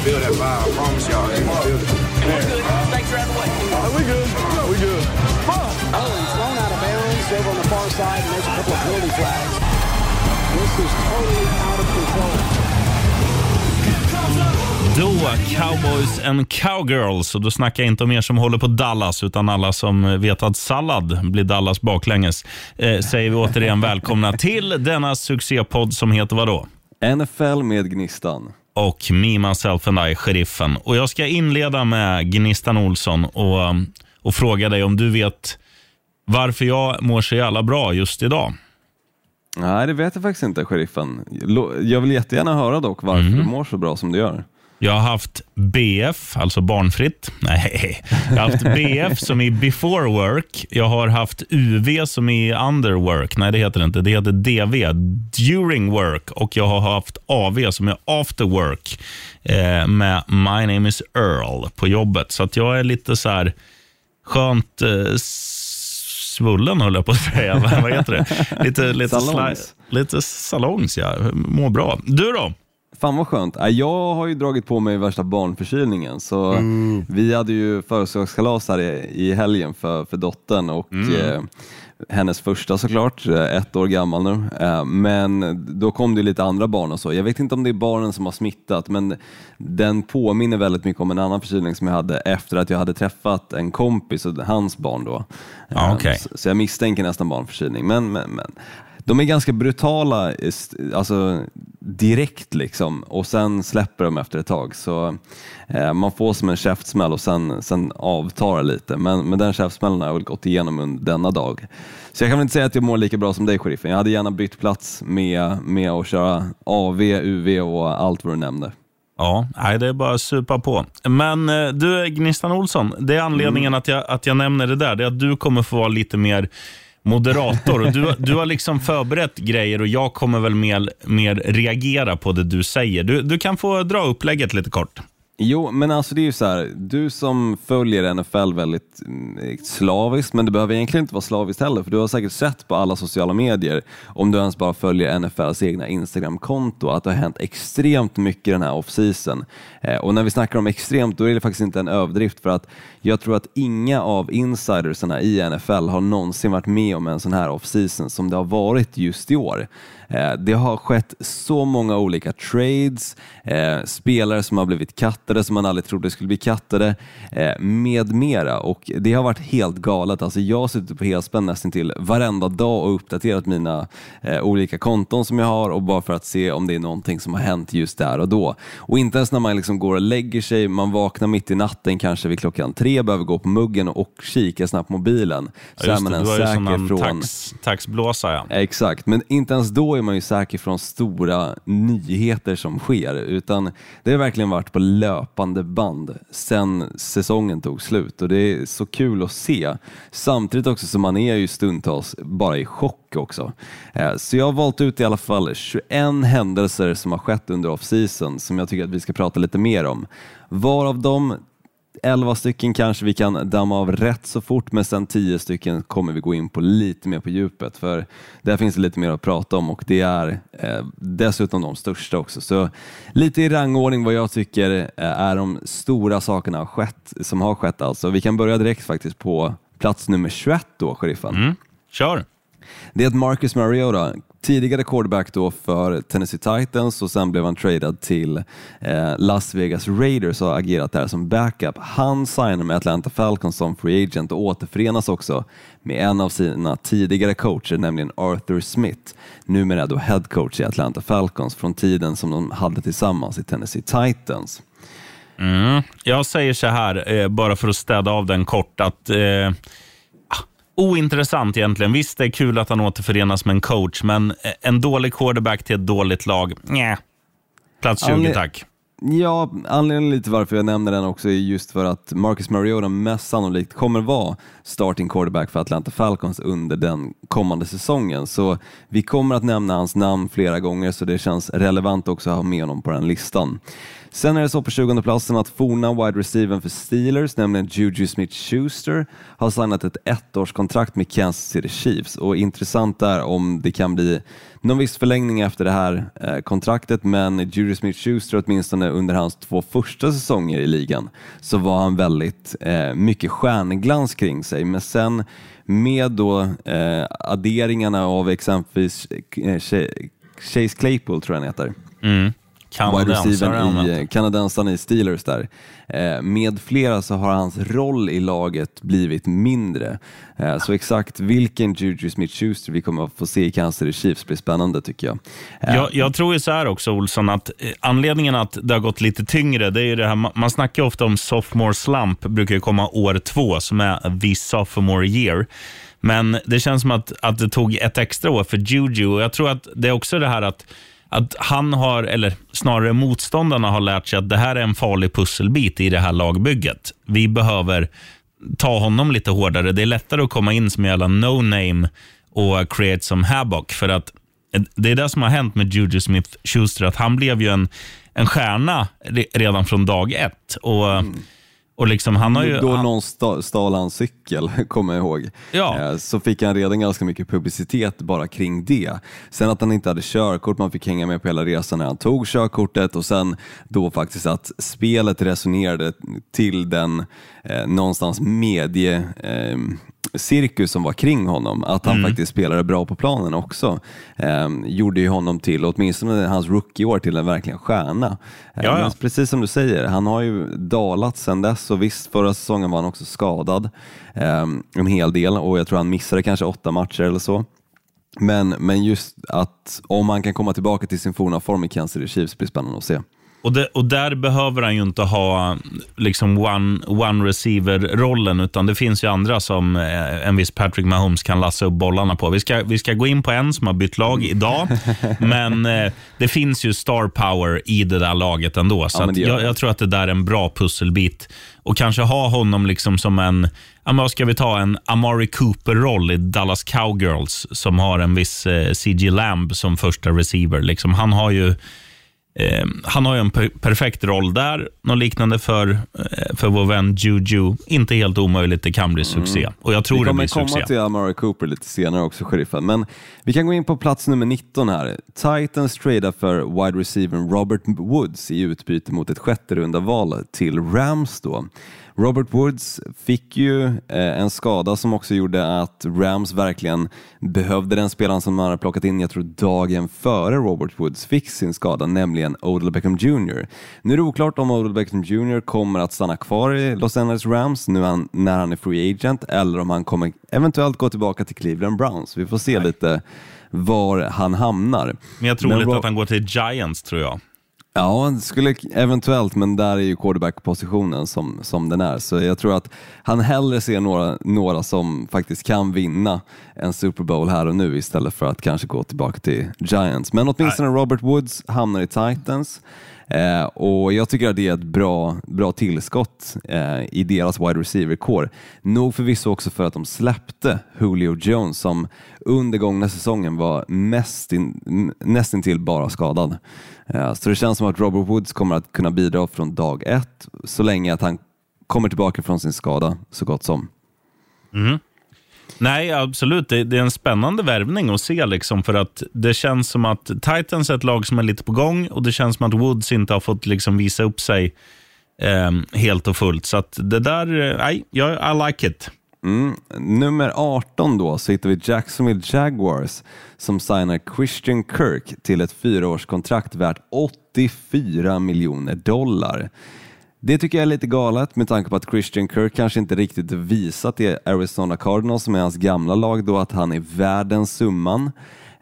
gonna feel that vibe. I promise y'all, they gonna feel it. Snakes are out of the way. Are we good? No, we good. Oh, he's thrown out of bounds over on the far side, and there's a couple of penalty flags. This is totally out of control. Då Cowboys and Cowgirls. Och då snackar jag inte om er som håller på Dallas, utan alla som vet att sallad blir Dallas baklänges. Eh, säger vi återigen välkomna till denna succépodd som heter vadå? NFL med Gnistan. Och Me, Myself and I, Sheriffen. Och jag ska inleda med Gnistan Olsson och, och fråga dig om du vet varför jag mår så jävla bra just idag. Nej, det vet jag faktiskt inte, sheriffen. Jag vill jättegärna höra dock varför Mhm. du mår så bra som du gör. Jag har haft BF, alltså barnfritt. Nej, jag har haft BF som är before work. Jag har haft UV som är under work. Nej, det heter det inte. Det heter DV, during work. Och jag har haft AV som är after work eh, med My name is Earl på jobbet. Så att jag är lite så här skönt eh, svullen, höll jag på att säga. Vad heter det? Lite, lite, Salongs. lite salongs, ja. Mår bra. Du då? Fan vad skönt. Äh, Jag har ju dragit på mig värsta barnförkylningen så vi hade ju födelsedagskalas här i, i helgen för, för dottern och eh, hennes första såklart, eh, ett år gammal nu. Eh, men då kom det lite andra barn och så. Jag vet inte om det är barnen som har smittat men den påminner väldigt mycket om en annan förkylning som jag hade efter att jag hade träffat en kompis och hans barn då. Ja, Eh, så, så jag misstänker nästan barnförkylning. Men, men, men de är ganska brutala alltså, direkt liksom och sen släpper de efter ett tag. Så eh, Man får som en käftsmäll och sen, sen avtar det lite. Men, men den käftsmällen har jag väl gått igenom under denna dag. Så jag kan väl inte säga att jag mår lika bra som dig sheriffen. Jag hade gärna bytt plats med, med att köra AV, UV och allt vad du nämnde. Ja, nej, det är bara att supa på. Men eh, du, Gnistan Olsson, det är anledningen att, jag, att jag nämner det där. Det är att du kommer få vara lite mer moderator. Och du, du har liksom förberett grejer och jag kommer väl mer, mer reagera på det du säger. Du, du kan få dra upplägget lite kort. Jo, men alltså det är ju så här, du som följer NFL väldigt mm, slaviskt, men det behöver egentligen inte vara slaviskt heller, för du har säkert sett på alla sociala medier, om du ens bara följer NFLs egna Instagram-konto, att det har hänt extremt mycket den här off-season. Eh, och när vi snackar om extremt, då är det faktiskt inte en överdrift, för att jag tror att inga av insidersarna i NFL har någonsin varit med om en sån här off-season som det har varit just i år. Eh, Det har skett så många olika trades, eh, spelare som har blivit kattade som man aldrig trodde skulle bli kattade, eh, med mera. Och det har varit helt galet. Alltså jag har suttit på helspänn nästan till varenda dag och uppdaterat mina olika konton som jag har och bara för att se om det är någonting som har hänt just där och då. Och inte ens när man liksom går och lägger sig, man vaknar mitt i natten kanske vid klockan tre, behöver gå på muggen och kika snabbt på mobilen. Så Ja, är just man det, en säker från... tax, taxblåsa. Ja. Exakt, men inte ens då är man ju säker från stora nyheter som sker, utan det har verkligen varit på löpande band sen säsongen tog slut och det är så kul att se. Samtidigt också som man är ju stundtals bara i chock också. Eh, så jag har valt ut i alla fall 21 händelser som har skett under off-season som jag tycker att vi ska prata lite mer om. Varav de 11 stycken kanske vi kan damma av rätt så fort, men sen 10 stycken kommer vi gå in på lite mer på djupet, för där finns det lite mer att prata om och det är eh, dessutom de största också. Så lite i rangordning vad jag tycker eh, är de stora sakerna har skett, som har skett alltså. Vi kan börja direkt faktiskt på plats nummer 21 då, sheriffen. Mm. Kör. Det är att Marcus Mariota, tidigare quarterback då för Tennessee Titans och sen blev han tradad till eh, Las Vegas Raiders och har agerat där som backup. Han signar med Atlanta Falcons som free agent och återförenas också med en av sina tidigare coacher, nämligen Arthur Smith, numera då head coach i Atlanta Falcons från tiden som de hade tillsammans i Tennessee Titans. Mm. Jag säger så här, eh, bara för att städa av den kort, att eh, ointressant egentligen. Visst, det är kul att han återförenas med en coach, men en dålig quarterback till ett dåligt lag, nja. Plats 20, Anle- tack. Ja, anledningen lite varför jag nämner den också är just för att Marcus Mariota mest sannolikt kommer vara starting quarterback för Atlanta Falcons under den kommande säsongen. Så vi kommer att nämna hans namn flera gånger så det känns relevant också att ha med honom på den listan. Sen är det så på 20 platsen att forna wide receivern för Steelers, nämligen Juju Smith-Schuster, har signat ett ettårskontrakt med Kansas City Chiefs och intressant är om det kan bli någon viss förlängning efter det här eh, kontraktet, men Juju Smith-Schuster åtminstone under hans två första säsonger i ligan så var han väldigt eh, mycket stjärnglans kring sig. Men sen med då eh, adderingarna av exempelvis eh, Chase Claypool tror jag han heter. Mm. Wide Kanadensare receivern i eh, kanadensaren i Steelers där. Eh, med flera så har hans roll i laget blivit mindre. Eh, så exakt vilken Juju Smith-Schuster vi kommer att få se i Kansas City Chiefs blir spännande tycker jag. Eh, Jag, jag tror ju så här också, Olsson, att anledningen att det har gått lite tyngre, det är ju det här, man- snackar ofta om sophomore slump, brukar ju komma år två, som är the sophomore year. Men det känns som att, att det tog ett extra år för Juju och jag tror att det är också det här att att han har, eller snarare motståndarna har lärt sig att det här är en farlig pusselbit i det här lagbygget. Vi behöver ta honom lite hårdare. Det är lättare att komma in som jävla no-name och create some havoc. För att det är det som har hänt med Juju Smith-Schuster, att han blev ju en, en stjärna redan från dag ett. Och, mm och liksom, han har ju... Då han, någon sta- stal hans cykel, kommer jag ihåg. Ja. Eh, Så fick han redan ganska mycket publicitet bara kring det. Sen att han inte hade körkort, man fick hänga med på hela resan när han tog körkortet och sen då faktiskt att spelet resonerade till den eh, någonstans medie... Eh, cirkus som var kring honom, att han faktiskt spelade bra på planen också, eh, gjorde ju honom till, åtminstone hans rookieår, till en verkligen stjärna. Eh, Ja, precis som du säger, han har ju dalat sedan dess och visst, förra säsongen var han också skadad eh, en hel del och jag tror han missade kanske åtta matcher eller så. Men, men just att om han kan komma tillbaka till sin forna form i Kansas City Chiefs blir spännande att se. Och, det, och där behöver han ju inte ha liksom one, one receiver-rollen, utan det finns ju andra som eh, en viss Patrick Mahomes kan lassa upp bollarna på. Vi ska, vi ska gå in på en som har bytt lag idag, men eh, det finns ju star power i det där laget ändå. Så Ja, jag, jag tror att det där är en bra pusselbit. Och kanske ha honom liksom som en, ja, men vad ska vi ta, en Amari Cooper-roll i Dallas Cowgirls som har en viss eh, CG Lamb som första receiver. Liksom, han har ju Eh, han har ju en per perfekt roll där. Något liknande för, eh, för vår vän Juju. Inte helt omöjligt. Det kan bli succé. Och jag tror Vi det kommer blir komma succé. till Amari Cooper lite senare också, sheriffen. Men vi kan gå in på plats nummer 19 här. Titans tradar för wide receiver Robert Woods i utbyte mot ett sjätte runda val till Rams då. Robert Woods fick ju eh, en skada som också gjorde att Rams verkligen behövde den spelaren som man hade plockat in, jag tror dagen före Robert Woods fick sin skada, nämligen Odell Beckham Jr. Nu är det oklart om Odell Beckham Jr kommer att stanna kvar i Los Angeles Rams nu han, när han är free agent eller om han kommer eventuellt gå tillbaka till Cleveland Browns. Vi får se lite var han hamnar. Men jag tror Men att han går till Giants, tror jag. Ja, skulle eventuellt, men där är ju quarterback-positionen som, som den är. Så jag tror att han hellre ser några, några som faktiskt kan vinna en Super Bowl här och nu istället för att kanske gå tillbaka till Giants. Men åtminstone Robert Woods hamnar i Titans. Eh, och Jag tycker att det är ett bra, bra tillskott eh, i deras wide receiver-core. Nog förvisso också för att de släppte Julio Jones som under gångna säsongen var mest in, nästintill bara skadad. Så det känns som att Robert Woods kommer att kunna bidra från dag ett så länge att han kommer tillbaka från sin skada så gott som. Mm. Nej, absolut. Det, det är en spännande värvning att se. Liksom, för att Det känns som att Titans är ett lag som är lite på gång och det känns som att Woods inte har fått liksom, visa upp sig eh, helt och fullt. Så att det där, eh, nej, jag I like it. Mm. Nummer 18 då så hittar vi Jacksonville Jaguars som signar Christian Kirk till ett fyraårskontrakt värt 84 miljoner dollar. Det tycker jag är lite galet med tanke på att Christian Kirk kanske inte riktigt visat i Arizona Cardinals som är hans gamla lag då att han är värd den summan.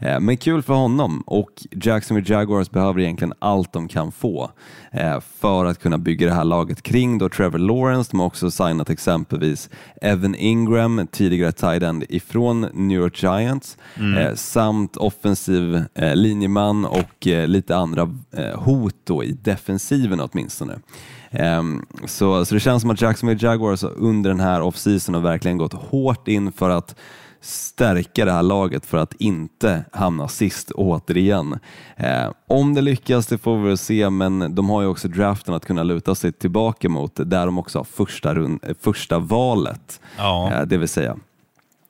Eh, Men kul för honom och Jacksonville Jaguars behöver egentligen allt de kan få eh, för att kunna bygga det här laget kring då Trevor Lawrence. De har också signat exempelvis Evan Ingram, tidigare tight end ifrån New York Giants, eh, samt offensiv linjeman och lite andra hot då i defensiven åtminstone. Ehm, så, så det känns som att Jacksonville Jaguars under den här offseason har verkligen gått hårt in för att stärka det här laget för att inte hamna sist återigen. Eh, om det lyckas, det får vi väl se, men de har ju också draften att kunna luta sig tillbaka mot, där de också har första, rund, eh, första valet, Ja. eh, det vill säga.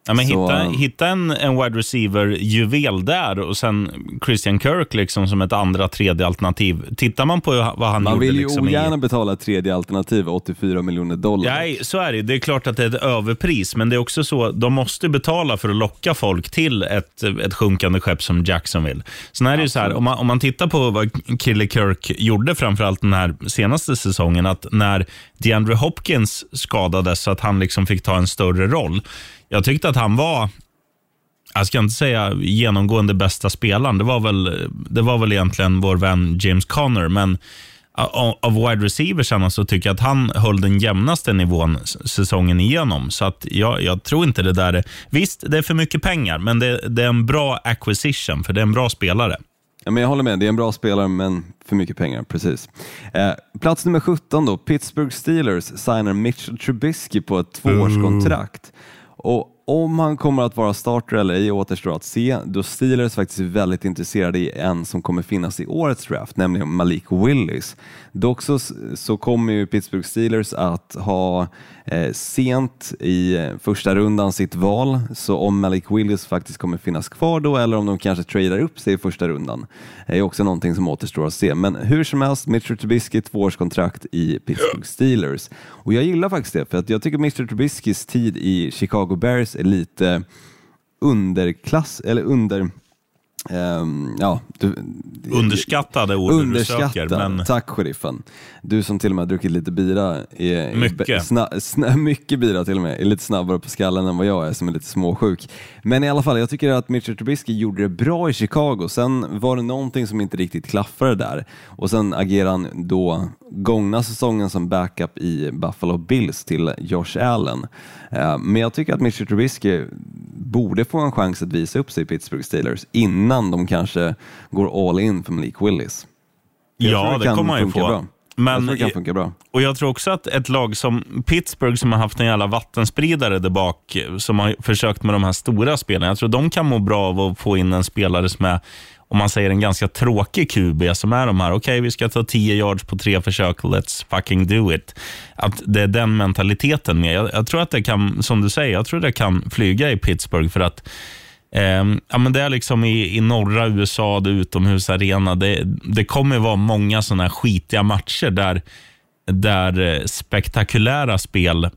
Ja, men Så, hitta, hitta en, en wide receiver-juvel där och sen Christian Kirk liksom som ett andra, tredje alternativ. Tittar man på vad han Man gjorde vill ju liksom ogärna i... betala tredje alternativ, 84 miljoner dollar. Nej, så är det. Det är klart att det är ett överpris, men det är också så de måste betala för att locka folk till ett, ett sjunkande skepp som Jacksonville. Sen är det ju så här, om man, om man tittar på vad Kille Kirk gjorde framförallt den här senaste säsongen, att när DeAndre Hopkins skadades så att han liksom fick ta en större roll. Jag tyckte att han var, jag ska inte säga genomgående bästa spelaren. Det var väl, det var väl egentligen vår vän James Conner, men av wide receivers så tycker jag att han höll den jämnaste nivån säsongen igenom. Så att jag, jag tror inte det där är... Visst, det är för mycket pengar, men det, det är en bra acquisition, för det är en bra spelare. Ja, men jag håller med, det är en bra spelare men för mycket pengar. Precis. Eh, plats nummer 17 då, Pittsburgh Steelers signar Mitchell Trubisky på ett tvåårskontrakt. Och om han kommer att vara starter eller ej återstår att se, då Steelers faktiskt är väldigt intresserade i en som kommer finnas i årets draft, nämligen Malik Willis. Dock så, så kommer ju Pittsburgh Steelers att ha eh, sent i eh, första rundan sitt val, så om Malik Willis faktiskt kommer finnas kvar då eller om de kanske tradar upp sig i första rundan är också någonting som återstår att se. Men hur som helst, Mitchell Trubisky tvåårskontrakt i Pittsburgh Steelers. Och jag gillar faktiskt det, för att jag tycker Mr. Trubiskys tid i Chicago Bears är lite underklass, eller under ehm, ja, du, Underskattade ord du Underskattad. söker, men Tack sheriffen. Du som till och med har druckit lite bira. Är, Mycket. Sna, sna, mycket bira till och med. Är lite snabbare på skallen än vad jag är som är lite småsjuk. Men i alla fall, jag tycker att Mitchell Trubisky gjorde det bra i Chicago. Sen var det någonting som inte riktigt klaffade där. Och sen agerade han då gångna säsongen som backup i Buffalo Bills till Josh Allen. Eh, Men jag tycker att Mitchell Trubisky borde få en chans att visa upp sig i Pittsburgh Steelers innan de kanske går all in för Malik Willis. Jag ja, det kan kommer han ju få. Bra. jag Men tror det kan funka bra. Och Jag tror också att ett lag som Pittsburgh som har haft en jävla vattenspridare där bak, som har försökt med de här stora spelarna, jag tror de kan må bra av att få in en spelare som är, om man säger en ganska tråkig QB, som är de här, okej vi ska ta 10 yards på tre försök, let's fucking do it. Att det är den mentaliteten med. Jag, jag tror att det kan, som du säger, jag tror det kan flyga i Pittsburgh för att Eh, ja, men det är liksom i, i norra USA, det är utomhusarena. Det, det kommer vara många sådana här skitiga matcher där, där eh, spektakulära spel eh,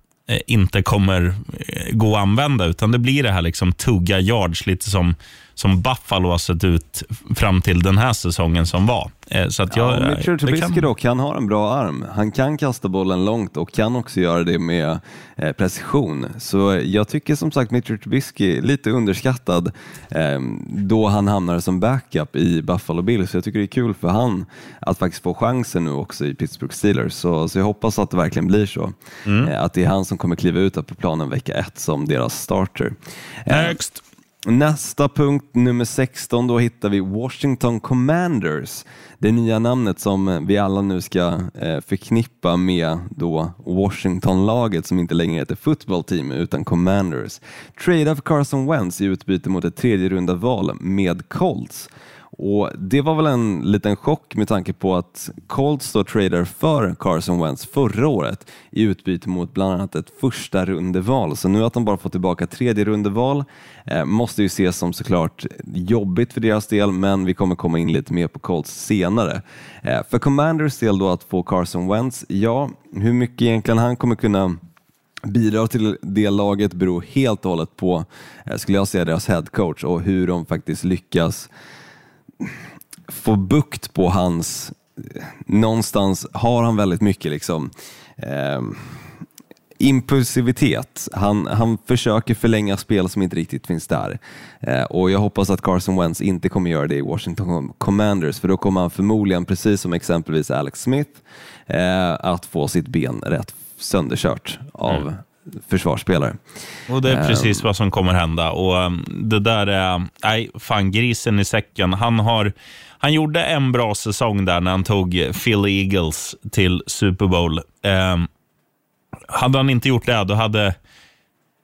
inte kommer eh, gå att använda, utan det blir det här liksom tugga yards, lite som, som Buffalo har sett ut fram till den här säsongen som var. Eh, Så att jag, Ja, Mitchell Trubisky kan- dock, han har en bra arm. Han kan kasta bollen långt och kan också göra det med eh, precision. Så jag tycker som sagt Mitchell Trubisky lite underskattad eh, då han hamnar som backup i Buffalo Bills. Så jag tycker det är kul för han att faktiskt få chansen nu också i Pittsburgh Steelers. Så, så jag hoppas att det verkligen blir så. Mm. Eh, att det är han som kommer kliva ut på planen vecka ett som deras starter. Högst. Nästa punkt, nummer 16, då hittar vi Washington Commanders. Det nya namnet som vi alla nu ska eh, förknippa med då Washington-laget som inte längre heter football team utan Commanders. Trade of Carson Wentz i utbyte mot ett tredje runda val med Colts. Och Det var väl en liten chock med tanke på att Colts då trader för Carson Wentz förra året i utbyte mot bland annat ett första rundeval. Så nu att de bara får tillbaka tredje rundeval eh, måste ju ses som såklart jobbigt för deras del, men vi kommer komma in lite mer på Colts senare. Eh, för Commanders del då att få Carson Wentz, ja, hur mycket egentligen han kommer kunna bidra till det laget beror helt och hållet på, eh, skulle jag säga, deras headcoach och hur de faktiskt lyckas få bukt på hans, någonstans har han väldigt mycket liksom eh, impulsivitet. Han, han försöker förlänga spel som inte riktigt finns där. Eh, och jag hoppas att Carson Wentz inte kommer göra det i Washington Commanders, för då kommer han förmodligen, precis som exempelvis Alex Smith, eh, att få sitt ben rätt sönderkört av mm försvarsspelare. Och Det är Ehm. precis vad som kommer hända. Och um, Det där är, nej, fan grisen i säcken. Han, har, han gjorde en bra säsong där när han tog Phil Eagles till Super Bowl. Um, hade han inte gjort det, då hade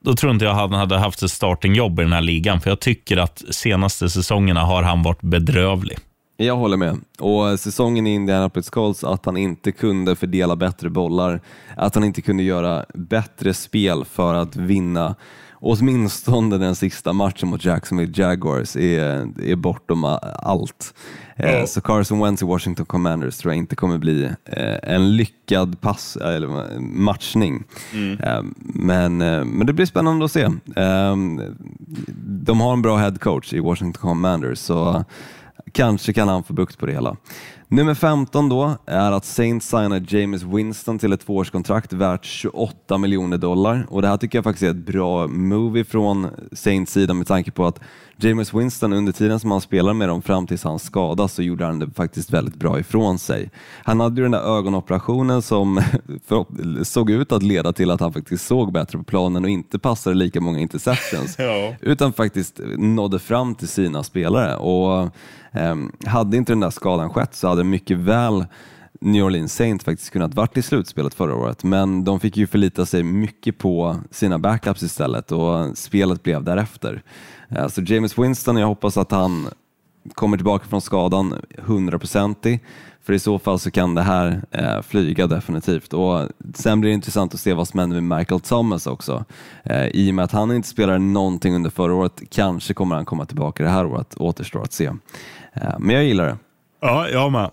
då tror inte jag han hade haft ett startingjobb i den här ligan. För jag tycker att senaste säsongerna har han varit bedrövlig. Jag håller med. Och säsongen i Indianapolis Colts, att han inte kunde fördela bättre bollar, att han inte kunde göra bättre spel för att vinna åtminstone den sista matchen mot Jacksonville Jaguars är, är bortom allt. Eh, Så Carson Wentz i Washington Commanders tror jag inte kommer bli eh, en lyckad pass, eller matchning. Eh, Men, men det blir spännande att se. De har en bra head coach i Washington Commanders, så kanske kan han få bukt på det hela. Nummer 15 då är att Saints signar James Winston till ett tvåårskontrakt värt 28 miljoner dollar. Och Det här tycker jag faktiskt är ett bra move från Saints sida med tanke på att James Winston under tiden som han spelade med dem fram tills han skadades så gjorde han det faktiskt väldigt bra ifrån sig. Han hade ju den där ögonoperationen som såg ut att leda till att han faktiskt såg bättre på planen och inte passade lika många interceptions utan faktiskt nådde fram till sina spelare. Och ehm, Hade inte den där skadan skett så hade mycket väl New Orleans Saints faktiskt kunnat varit i slutspelet förra året, men de fick ju förlita sig mycket på sina backups istället och spelet blev därefter. Alltså Så James Winston, jag hoppas att han kommer tillbaka från skadan 100%ig, för i så fall så kan det här eh, flyga definitivt. Och sen blir det intressant att se vad som händer med Michael Thomas också. Eh, I och med att han inte spelade någonting under förra året, kanske kommer han komma tillbaka det här året, återstår att se. Eh, men jag gillar det. Ja, jag med.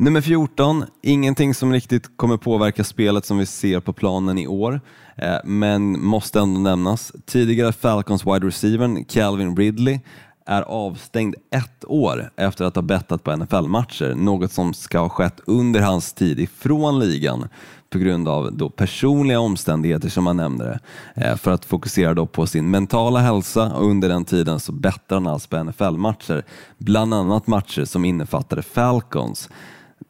Nummer 14, ingenting som riktigt kommer påverka spelet som vi ser på planen i år, eh, men måste ändå nämnas. Tidigare Falcons wide receiver Calvin Ridley är avstängd ett år efter att ha bettat på NFL-matcher, något som ska ha skett under hans tid ifrån ligan på grund av då personliga omständigheter som han nämnde det, eh, för att fokusera då på sin mentala hälsa och under den tiden så bettar han alltså på NFL-matcher, bland annat matcher som innefattade Falcons.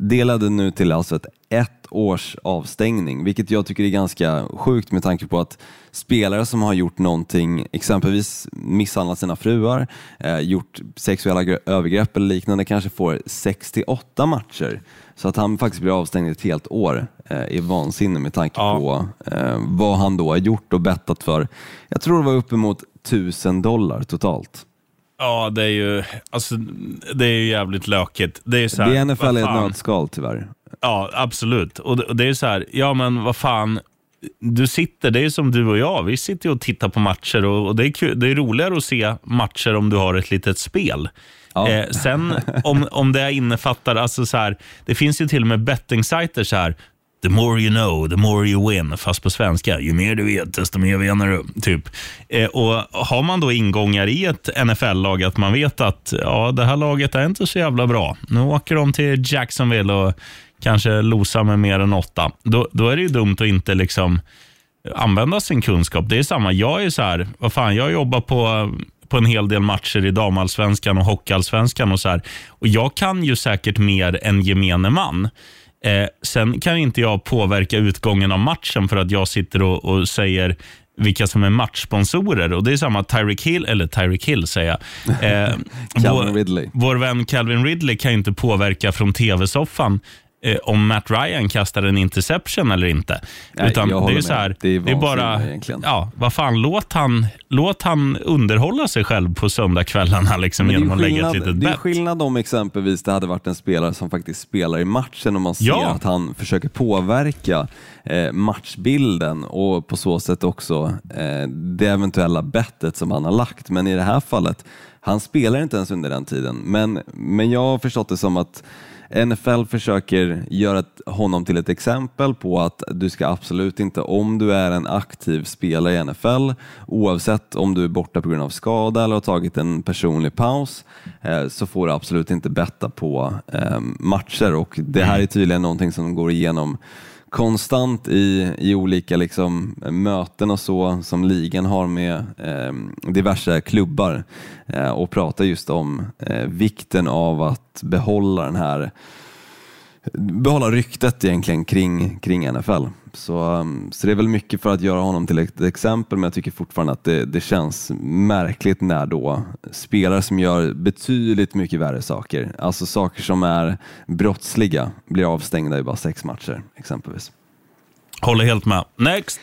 Det ledde nu till alltså ett ett års avstängning, vilket jag tycker är ganska sjukt med tanke på att spelare som har gjort någonting, exempelvis misshandlat sina fruar, eh, gjort sexuella gre- övergrepp eller liknande, kanske får 68 matcher. Så att han faktiskt blir avstängd ett helt år eh, är vansinne med tanke Ja. på eh, vad han då har gjort och bettat för. Jag tror det var uppemot 1000 dollar totalt. Ja, det är ju, alltså, det är ju jävligt lökigt. Det är, så här, det är NFL i ett nötskal tyvärr. Ja, absolut. Och det, och det är så här, ja men vad fan. Du sitter, det är som du och jag, vi sitter ju och tittar på matcher och, och det, är kul, det är roligare att se matcher om du har ett litet spel. Ja. Eh, sen om, om det innefattar, alltså så här, det finns ju till och med betting-sajter så här, the more you know, the more you win, fast på svenska, ju mer du vet, desto mer vinner du. Typ. Eh, och har man då ingångar i ett NFL-lag, att man vet att ja, det här laget är inte så jävla bra. Nu åker de till Jacksonville och kanske losar med mer än åtta. Då, då är det ju dumt att inte liksom använda sin kunskap. Det är samma, jag är så här, vad fan, jag jobbar på på en hel del matcher i damallsvenskan och hockeyallsvenskan och så här. Och jag kan ju säkert mer än gemene man. Eh, sen kan inte jag påverka utgången av matchen för att jag sitter och, och säger vilka som är matchsponsorer. Och Det är samma Tyreek Hill, eller Tyreek Hill säger jag. Eh, vår, Ridley. Vår vän Calvin Ridley kan inte påverka från tv-soffan eh, om Matt Ryan kastar en interception eller inte. Nej, Utan det är så här. Det är bara, vansinne egentligen. ja, vad fan, låt han, låt han underhålla sig själv på söndagskvällarna liksom, det är genom att lägga skillnad- ett litet Det är bett. skillnad om exempelvis det hade varit en spelare som faktiskt spelar i matchen och man ser Ja. att han försöker påverka eh, matchbilden och på så sätt också eh, det eventuella bettet som han har lagt. Men i det här fallet, han spelar inte ens under den tiden. Men, men jag har förstått det som att NFL försöker göra honom till ett exempel på att du ska absolut inte, om du är en aktiv spelare i NFL, oavsett om du är borta på grund av skada eller har tagit en personlig paus, eh, så får du absolut inte betta på eh, matcher. Och det här är tydligen någonting som går igenom konstant i, i olika liksom, möten och så som ligan har med eh, diverse klubbar eh, och pratar just om eh, vikten av att behålla den här behålla ryktet egentligen kring, kring NFL. Så, um, så det är väl mycket för att göra honom till ett exempel, men jag tycker fortfarande att det, det känns märkligt när då spelare som gör betydligt mycket värre saker, alltså saker som är brottsliga, blir avstängda i bara sex matcher exempelvis. Håller helt med. Next.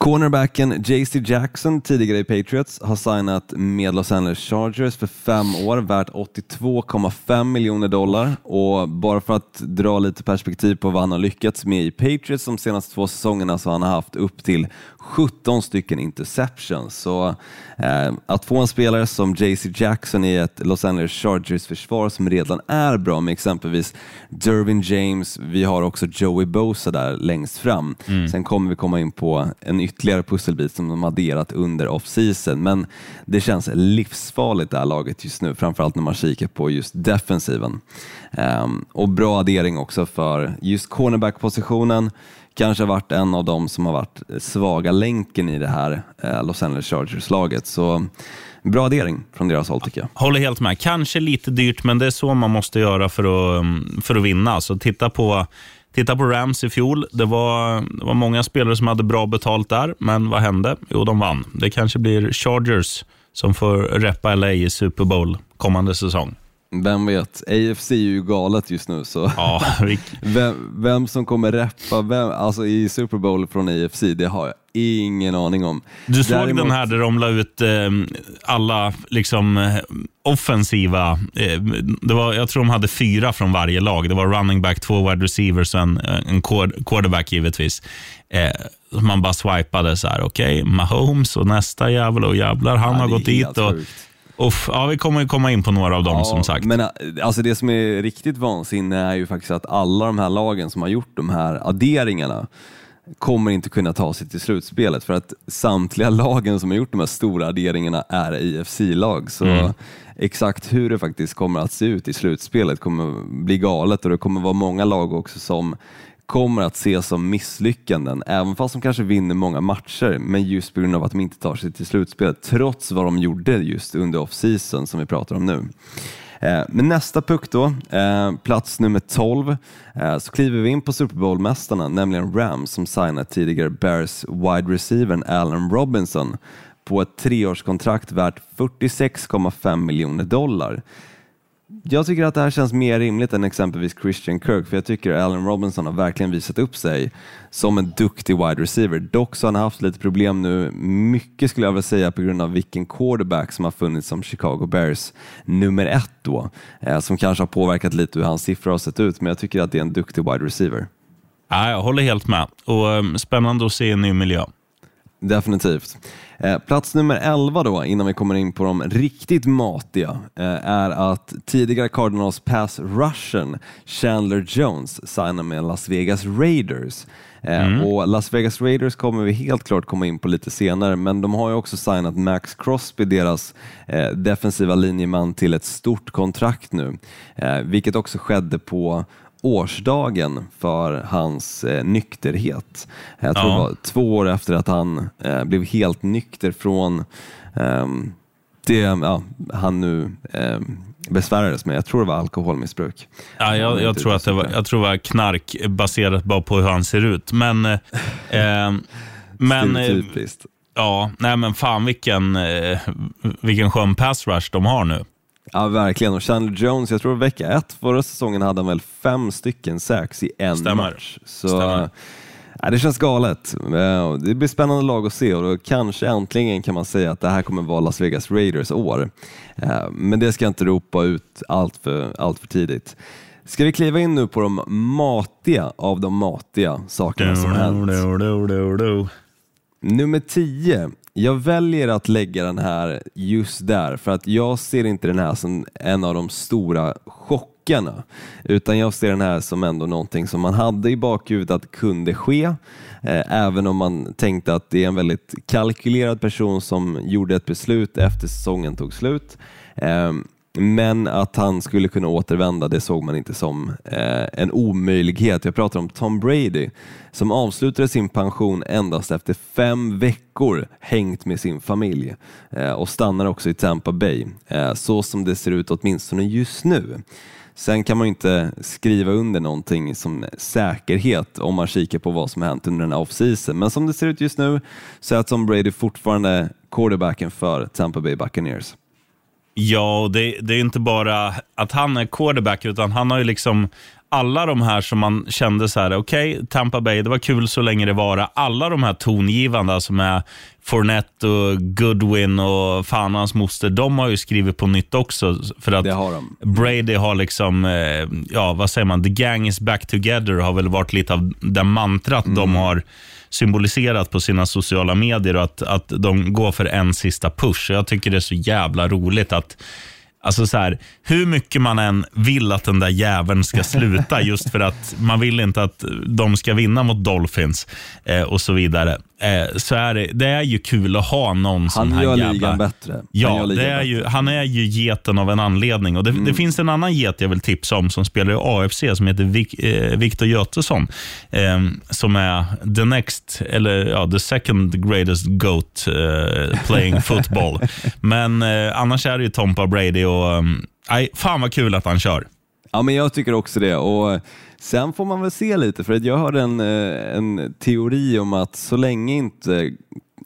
Cornerbacken JC Jackson, tidigare i Patriots, har signat med Los Angeles Chargers för fem år, värt 82,5 miljoner dollar. Och bara för att dra lite perspektiv på vad han har lyckats med i Patriots de senaste två säsongerna så har han haft upp till 17 stycken interceptions. Så eh, att få en spelare som JC Jackson i ett Los Angeles Chargers-försvar som redan är bra med exempelvis Dervin James, vi har också Joey Bosa där längst fram. Sen kommer vi komma in på en ytterligare pusselbit som de adderat under off-season, men det känns livsfarligt det här laget just nu, framförallt när man kikar på just defensiven. Um, och bra addering också för just cornerback-positionen kanske har varit en av dem som har varit svaga länken i det här uh, Los Angeles Chargers-laget. Så bra addering från deras håll tycker jag. Håller helt med. Kanske lite dyrt, men det är så man måste göra för att, för att vinna. Så titta på, titta på Rams i fjol. Det var, det var många spelare som hade bra betalt där, men vad hände? Jo, de vann. Det kanske blir Chargers som får reppa LA i Super Bowl kommande säsong. Vem vet, AFC är ju galet just nu så Ja, vem, vem som kommer reppa vem, alltså i Super Bowl från AFC, det har jag ingen aning om. Du såg Däremot- den här där de la ut eh, alla liksom, eh, offensiva, eh, det var, jag tror de hade fyra från varje lag. Det var running back, två wide receivers och en, en quar- quarterback givetvis. Eh, man bara swipade så här, okej, Mahomes och nästa jävel och jävlar, han Ja, har gått dit. Och, sjukt. Uff, ja, vi kommer ju komma in på några av dem Ja, som sagt. Men äh, alltså det som är riktigt vansinne är ju faktiskt att alla de här lagen som har gjort de här adderingarna kommer inte kunna ta sig till slutspelet för att samtliga lagen som har gjort de här stora adderingarna är IFC-lag. Så Mm. exakt hur det faktiskt kommer att se ut i slutspelet kommer bli galet och det kommer vara många lag också som kommer att ses som misslyckanden, även fast de kanske vinner många matcher, men just på grund av att de inte tar sig till slutspelet, trots vad de gjorde just under off-season som vi pratar om nu. Eh, men nästa puck då, eh, plats nummer 12, eh, så kliver vi in på Super Bowl-mästarna, nämligen Rams som signat tidigare Bears wide receivern Allen Robinson på ett treårskontrakt värt 46,5 miljoner dollar. Jag tycker att det här känns mer rimligt än exempelvis Christian Kirk, för jag tycker Allen Robinson har verkligen visat upp sig som en duktig wide receiver. Dock så har han haft lite problem nu, mycket skulle jag vilja säga på grund av vilken quarterback som har funnits som Chicago Bears nummer ett då, eh, som kanske har påverkat lite hur hans siffror har sett ut, men jag tycker att det är en duktig wide receiver. ja, jag håller helt med. Och, eh, spännande att se en ny miljö. Definitivt. Eh, plats nummer 11 då, innan vi kommer in på de riktigt matiga, eh, är att tidigare Cardinals pass rushern Chandler Jones signar med Las Vegas Raiders. Eh, och Las Vegas Raiders kommer vi helt klart komma in på lite senare, men de har ju också signat Max Crosby, deras defensiva linjeman, till ett stort kontrakt nu, vilket också skedde på årsdagen för hans eh, nykterhet. Jag tror Ja. det var två år efter att han eh, blev helt nykter från ehm, det ja, han nu ehm, besvärades med. Jag tror det var alkoholmissbruk. Ja, jag, jag, tror att det var, jag tror det var knark baserat bara på hur han ser ut. Men, eh, eh, men eh, ja, nej men fan vilken, eh, vilken skön pass rush de har nu. Ja, verkligen. Och Chandler Jones, jag tror vecka ett förra säsongen hade han väl fem stycken sacks i en Stämmer. match. Så, Stämmer. Ja, det känns galet. Eh, Det blir spännande lag att se och då kanske äntligen kan man säga att det här kommer vara Las Vegas Raiders år. Eh, Men det ska jag inte ropa ut allt för, allt för tidigt. Ska vi kliva in nu på de matiga av de matiga sakerna som hänt? Du. Nummer 10. Jag väljer att lägga den här just där för att jag ser inte den här som en av de stora chockerna utan jag ser den här som ändå någonting som man hade i bakhuvudet att kunde ske eh, även om man tänkte att det är en väldigt kalkylerad person som gjorde ett beslut efter säsongen tog slut. Eh, men att han skulle kunna återvända, det såg man inte som eh, en omöjlighet. Jag pratar om Tom Brady som avslutade sin pension endast efter fem veckor hängt med sin familj eh, och stannar också i Tampa Bay, eh, så som det ser ut åtminstone just nu. Sen kan man ju inte skriva under någonting som säkerhet om man kikar på vad som har hänt under den här off-season. Men som det ser ut just nu så är Tom Brady fortfarande quarterbacken för Tampa Bay Buccaneers. Ja, och det, det är inte bara att han är quarterback, utan han har ju liksom alla de här som man kände så här, okej, okay, Tampa Bay, det var kul så länge det var. Alla de här tongivande, alltså med Fournette och Goodwin och fan hans moster, de har ju skrivit på nytt också. För att har. Brady har liksom, eh, ja vad säger man, the gang is back together har väl varit lite av det mantrat de har symboliserat på sina sociala medier och att, att de går för en sista push. Jag tycker det är så jävla roligt att Alltså så här, hur mycket man än vill att den där jäveln ska sluta, just för att man vill inte att de ska vinna mot Dolphins eh, och så vidare, eh, så är det, det är ju kul att ha någon sån Han här gör jävla... ligan bättre. Han Ja, gör det ligan är ju, bättre. han är ju geten av en anledning. Och det, Mm. det finns en annan get jag vill tipsa om som spelar i AFC som heter Vic, eh, Victor Götesson. Eh, som är the next, eller ja, the second greatest GOAT eh, playing football. Men eh, annars är det ju Tompa Brady och nej, fan vad kul att han kör. Ja, men jag tycker också det. Och Sen får man väl se lite, för jag hörde en, eh, en teori om att så länge inte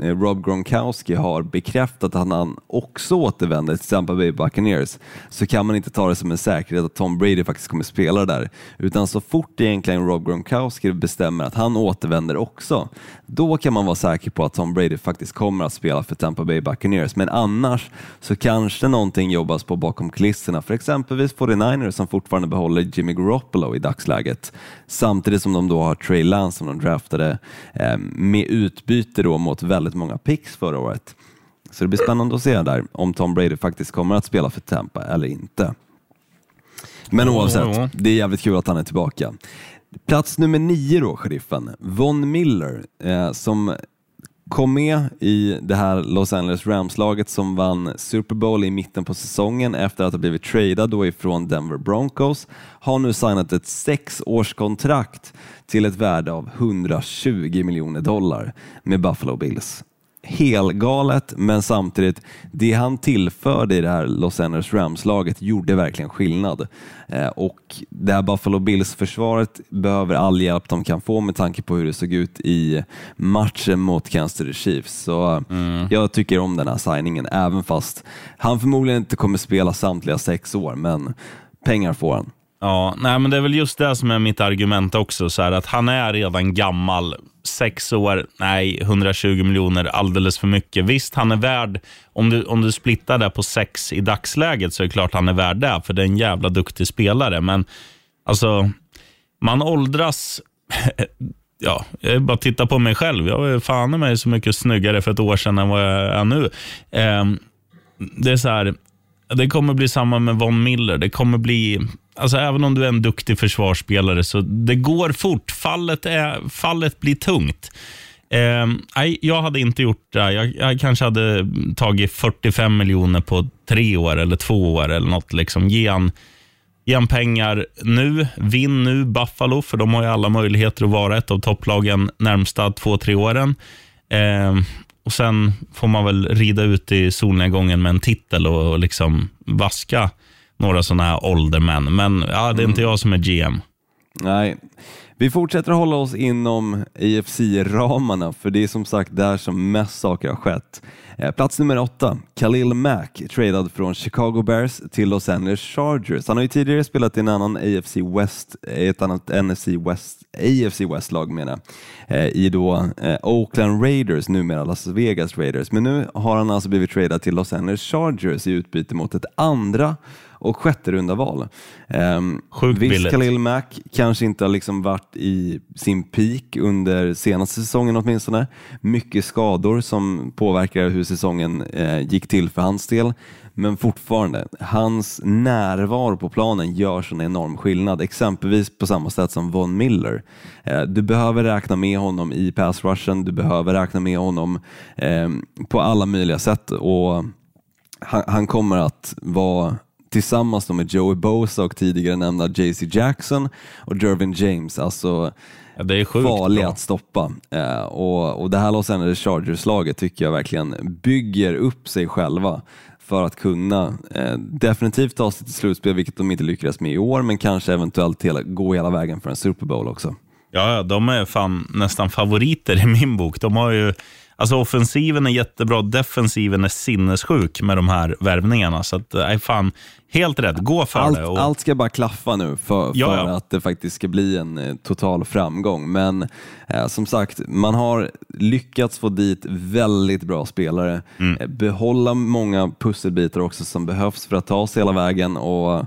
Eh, Rob Gronkowski har bekräftat att han också återvänder till Tampa Bay Buccaneers så kan man inte ta det som en säkerhet att Tom Brady faktiskt kommer spela där. Utan så fort egentligen Rob Gronkowski bestämmer att han återvänder också, då kan man vara säker på att Tom Brady faktiskt kommer att spela för Tampa Bay Buccaneers. Men annars så kanske någonting jobbas på bakom kulisserna för exempelvis 49ers som fortfarande behåller Jimmy Garoppolo i dagsläget. Samtidigt som de då har Trey Lance som de draftade eh, med utbyte då mot väldigt många picks förra året. Så det blir spännande att se där om Tom Brady faktiskt kommer att spela för Tampa eller inte. Men oavsett, det är jävligt kul att han är tillbaka. Plats nummer nio då, sheriffen. Von Miller, eh, som kom med i det här Los Angeles Rams-laget som vann Super Bowl i mitten på säsongen efter att ha blivit tradad då ifrån Denver Broncos, har nu signat ett sexårskontrakt till ett värde av 120 miljoner dollar med Buffalo Bills. Helgalet, men samtidigt, det han tillförde i det här Los Angeles Rams-laget gjorde verkligen skillnad. Eh, och det här Buffalo Bills-försvaret behöver all hjälp de kan få med tanke på hur det såg ut i matchen mot Kansas City Chiefs. Så jag tycker om den här signingen, även fast han förmodligen inte kommer spela samtliga sex år, men pengar får han. Ja, nej, men det är väl just det som är mitt argument också. Så här, att han är redan gammal. Sex år, nej, 120 miljoner, alldeles för mycket. Visst, han är värd, om du, om du splittar det på sex i dagsläget så är det klart han är värd det, för det är en jävla duktig spelare. Men alltså, man åldras... Ja, jag bara titta på mig själv. Jag var fan i mig så mycket snyggare för ett år sedan än vad jag är nu. Eh, det är så här, det kommer bli samma med Von Miller. Det kommer bli, alltså även om du är en duktig försvarsspelare, så det går fort. Fallet, är, fallet blir tungt. Eh, nej, jag hade inte gjort det. Jag, jag kanske hade tagit 45 miljoner på tre år eller två år eller något. Liksom. Ge han, ge han pengar nu. Vinn nu Buffalo, för de har ju alla möjligheter att vara ett av topplagen närmsta två, tre åren. Eh, och Sen får man väl rida ut i solnedgången med en titel och, och liksom vaska några sådana här åldermän. Men ja, det är inte jag som är GM. Nej, vi fortsätter att hålla oss inom AFC-ramarna för det är som sagt där som mest saker har skett. Eh, Plats nummer åtta, Khalil Mack, tradad från Chicago Bears till Los Angeles Chargers. Han har ju tidigare spelat i en annan AFC West, ett annat NFC West, AFC West-lag menar jag, eh, i då eh, Oakland Raiders, numera Las Vegas Raiders. Men nu har han alltså blivit tradad till Los Angeles Chargers i utbyte mot ett andra och sjätte runda val. Um, Sjukt visst, billigt. Khalil Mack kanske inte har liksom varit i sin peak under senaste säsongen åtminstone. Mycket skador som påverkar hur säsongen eh, gick till för hans del. Men fortfarande, hans närvaro på planen gör sån enorm skillnad. Exempelvis på samma sätt som Von Miller. Eh, du behöver räkna med honom i pass rushen, du behöver räkna med honom eh, på alla möjliga sätt. Och han, han kommer att vara tillsammans med Joey Bosa och tidigare nämnda JC Jackson och Dervin James, alltså Ja, det är sjukt farliga bra. att stoppa. Eh, och, och det här Los Angeles Chargers-laget tycker jag verkligen bygger upp sig själva för att kunna eh, definitivt ta sig till slutspel, vilket de inte lyckades med i år, men kanske eventuellt hela, gå hela vägen för en Super Bowl också. Ja, de är fan nästan favoriter i min bok. De har ju Alltså offensiven är jättebra, defensiven är sinnessjuk med de här värvningarna. Så att, nej, fan, helt rätt. Gå för Allt, det. Och, allt ska bara klaffa nu för, för ja. att det faktiskt ska bli en eh, total framgång. Men eh, som sagt, man har lyckats få dit väldigt bra spelare. Mm. Eh, behålla många pusselbitar också som behövs för att ta sig hela vägen. Och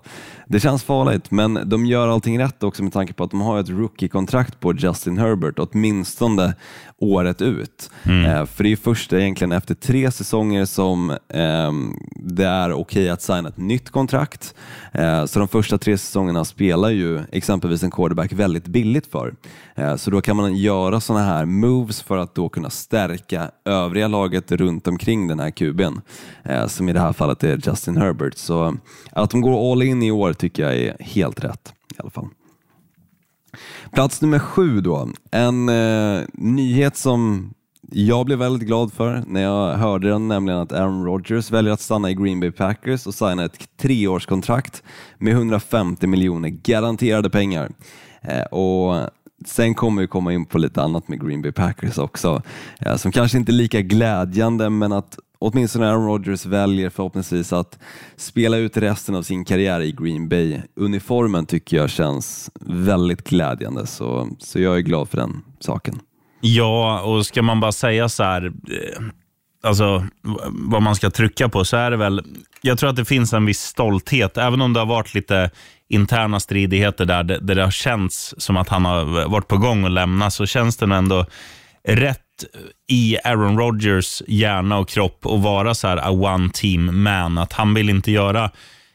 det känns farligt, men de gör allting rätt också med tanke på att de har ett rookie-kontrakt på Justin Herbert, åtminstone året ut. Eh, för det är först egentligen efter tre säsonger som ehm, det är okej att signa ett nytt kontrakt kontrakt. Eh, så de första tre säsongerna spelar ju exempelvis en quarterback väldigt billigt för. Eh, så då kan man göra sådana här moves för att då kunna stärka övriga laget runt omkring den här kuben. Eh, som i det här fallet är Justin Herbert. Så att de går all in i år tycker jag är helt rätt i alla fall. Plats nummer sju då. En eh, nyhet som jag blev väldigt glad för när jag hörde den, nämligen att Aaron Rodgers väljer att stanna i Green Bay Packers och signa ett treårskontrakt med 150 miljoner garanterade pengar. Eh, och Sen kommer vi komma in på lite annat med Green Bay Packers också, eh, som kanske inte är lika glädjande, men att åtminstone Aaron Rodgers väljer förhoppningsvis att spela ut resten av sin karriär i Green Bay-uniformen tycker jag känns väldigt glädjande, så, så jag är glad för den saken. Ja, och ska man bara säga så här, eh, alltså vad man ska trycka på, så är det väl, jag tror att det finns en viss stolthet, även om det har varit lite interna stridigheter där, det- där det har känts som att han har varit på gång att lämna, så känns det ändå rätt i Aaron Rodgers hjärna och kropp att vara så här a one team man, att han vill inte göra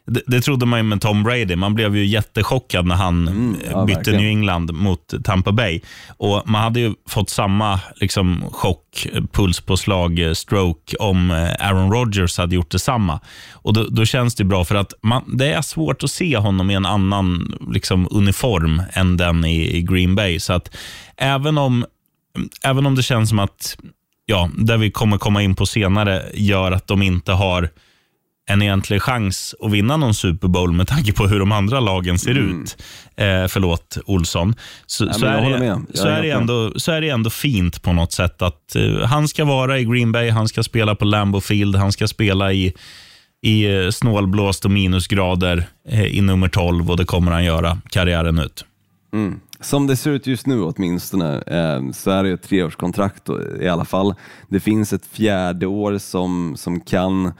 det, det trodde man ju med Tom Brady. Man blev ju jättechockad när han eh, ja, bytte verkligen. New England mot Tampa Bay. Och Man hade ju fått samma liksom, chock, pulspåslag, eh, stroke om eh, Aaron Rodgers hade gjort detsamma. Och då, då känns det bra, för att man, det är svårt att se honom i en annan liksom, uniform än den i, i Green Bay. Så att även om, även om det känns som att, ja, det vi kommer komma in på senare, gör att de inte har en egentlig chans att vinna någon Super Bowl med tanke på hur de andra lagen ser ut. Eh, förlåt, Olsson. Så, Nej, är det, så, är ändå, så är det ändå fint på något sätt att eh, han ska vara i Green Bay, han ska spela på Lambeau Field, han ska spela i, i eh, snålblåst och minusgrader eh, i nummer 12 och det kommer han göra karriären ut. Som det ser ut just nu åtminstone eh, så är det ett treårskontrakt i alla fall. Det finns ett fjärde år som, som kan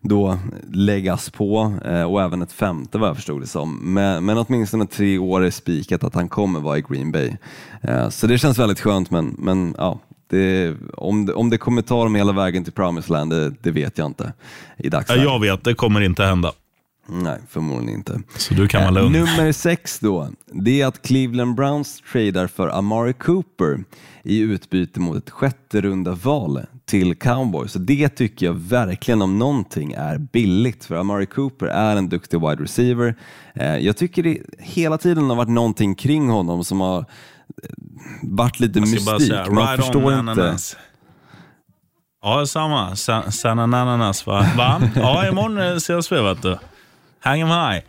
då läggas på eh, och även ett femte vad jag förstod det som. Men, men åtminstone tre år är spikat att han kommer vara i Green Bay. Eh, så det känns väldigt skönt men, men ja, det, om, det, om det kommer ta dem hela vägen till Promised Land, det, det vet jag inte i dagsläget. jag vet, det kommer inte hända. Nej, förmodligen inte. Så du kan vara Eh. Nummer sex då, det är att Cleveland Browns tradar för Amari Cooper i utbyte mot ett sjätte runda val till Cowboys. Så det tycker jag verkligen om någonting är billigt för Amari Cooper är en duktig wide receiver. Eh, Jag tycker det hela tiden har varit någonting kring honom som har eh, varit lite mystik. säga, Man right förstår inte. ananas. Ja, samma. Sa- Sanna ananas, va? va? Ja, imorgon ses vi, vet du. Hang 'em high.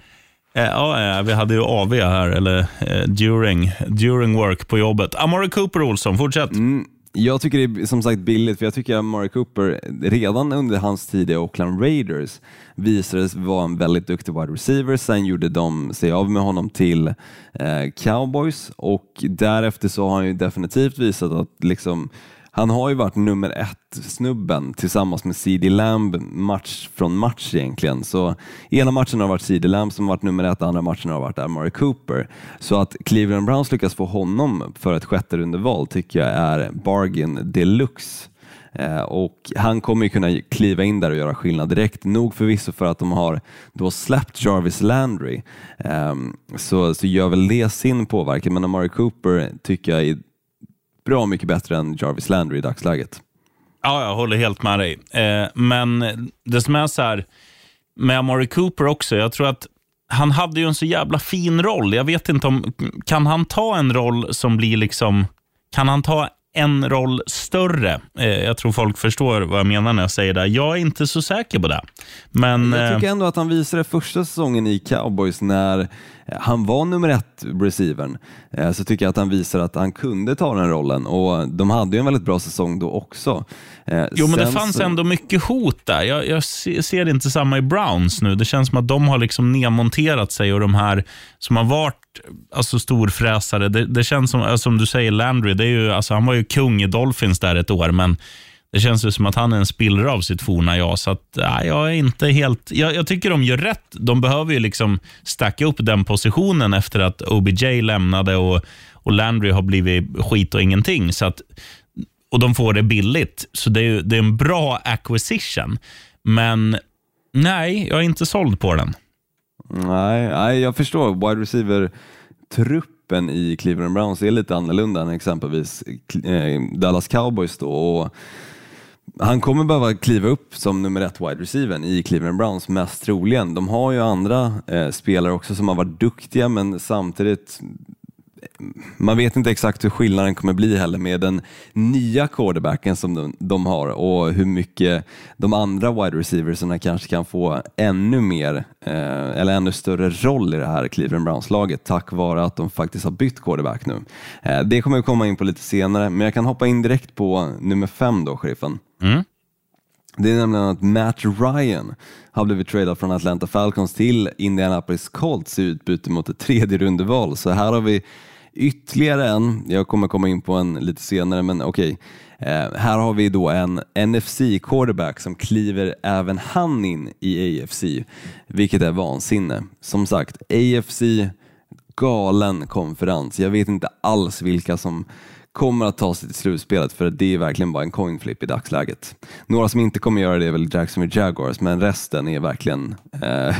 Eh, ja, eh, vi hade ju AV här, eller eh, during, during work på jobbet. Ah, Amari Cooper Olsson, fortsätt. Mm. Jag tycker det är som sagt billigt, för jag tycker att Amari Cooper redan under hans tid i Oakland Raiders visade sig vara en väldigt duktig wide receiver. Sen gjorde de sig av med honom till eh, Cowboys och därefter så har han ju definitivt visat att liksom, han har ju varit nummer ett snubben tillsammans med CD Lamb match från match egentligen. Så ena matchen har varit CD Lamb som varit nummer ett, andra matchen har varit Amari Cooper. Så att Cleveland Browns lyckas få honom för ett sjätte rundeval tycker jag är bargain deluxe. Eh, och han kommer ju kunna kliva in där och göra skillnad direkt. Nog förvisso för att de har då släppt Jarvis Landry. Ehm, så, så gör väl det sin påverkan, men Amari Cooper tycker jag bra mycket bättre än Jarvis Landry i dagsläget. Ja, jag håller helt med dig. Eh, men det som är så här, med Amari Cooper också, jag tror att han hade ju en så jävla fin roll. Jag vet inte om, kan han ta en roll som blir liksom, kan han ta en roll större. Eh, jag tror folk förstår vad jag menar när jag säger det. Jag är inte så säker på det. Men, Jag eh, tycker ändå att han visade första säsongen i Cowboys när han var nummer ett receivern. eh, Så tycker jag att han visar att han kunde ta den rollen och de hade ju en väldigt bra säsong då också. Eh, Jo, men det sen fanns så- ändå mycket hot där. Jag, jag se- ser inte samma i Browns nu. Det känns som att de har liksom nedmonterat sig och de här som har varit alltså, storfräsare. Det, det känns som, alltså, som du säger, Landry, det är ju, alltså, han var ju kung i Dolphins där ett år, men det känns ju som att han är en spillra av sitt forna jag. Så att, nej, jag är inte helt... Jag, jag tycker de gör rätt. De behöver ju liksom stacka upp den positionen efter att OBJ lämnade och, och Landry har blivit skit och ingenting. Så att och de får det billigt. Så det är, det är en bra acquisition. Men nej, jag är inte såld på den. Nej, nej, jag förstår. Wide receiver-truppen i Cleveland Browns är lite annorlunda än exempelvis eh, Dallas Cowboys. Då. Och han kommer behöva kliva upp som nummer ett wide receiver i Cleveland Browns mest troligen. De har ju andra eh, spelare också som har varit duktiga men samtidigt man vet inte exakt hur skillnaden kommer bli heller med den nya quarterbacken som de, de har och hur mycket de andra wide receiversarna kanske kan få ännu mer eh, eller ännu större roll i det här Cleveland Browns-laget tack vare att de faktiskt har bytt quarterback nu. Eh, det kommer vi komma in på lite senare men jag kan hoppa in direkt på nummer fem då, sheriffen. Mm. Det är nämligen att Matt Ryan har blivit tradad från Atlanta Falcons till Indianapolis Colts i utbyte mot ett tredje rundeval. Så här har vi ytterligare en, jag kommer komma in på en lite senare, men okej. Eh, här har vi då en NFC-quarterback som kliver även han in i AFC, vilket är vansinne. Som sagt, AFC, galen konferens. Jag vet inte alls vilka som kommer att ta sig till slutspelet för det är verkligen bara en coin flip i dagsläget. Några som inte kommer göra det är väl Jacksonville Jaguars, men resten är verkligen eh,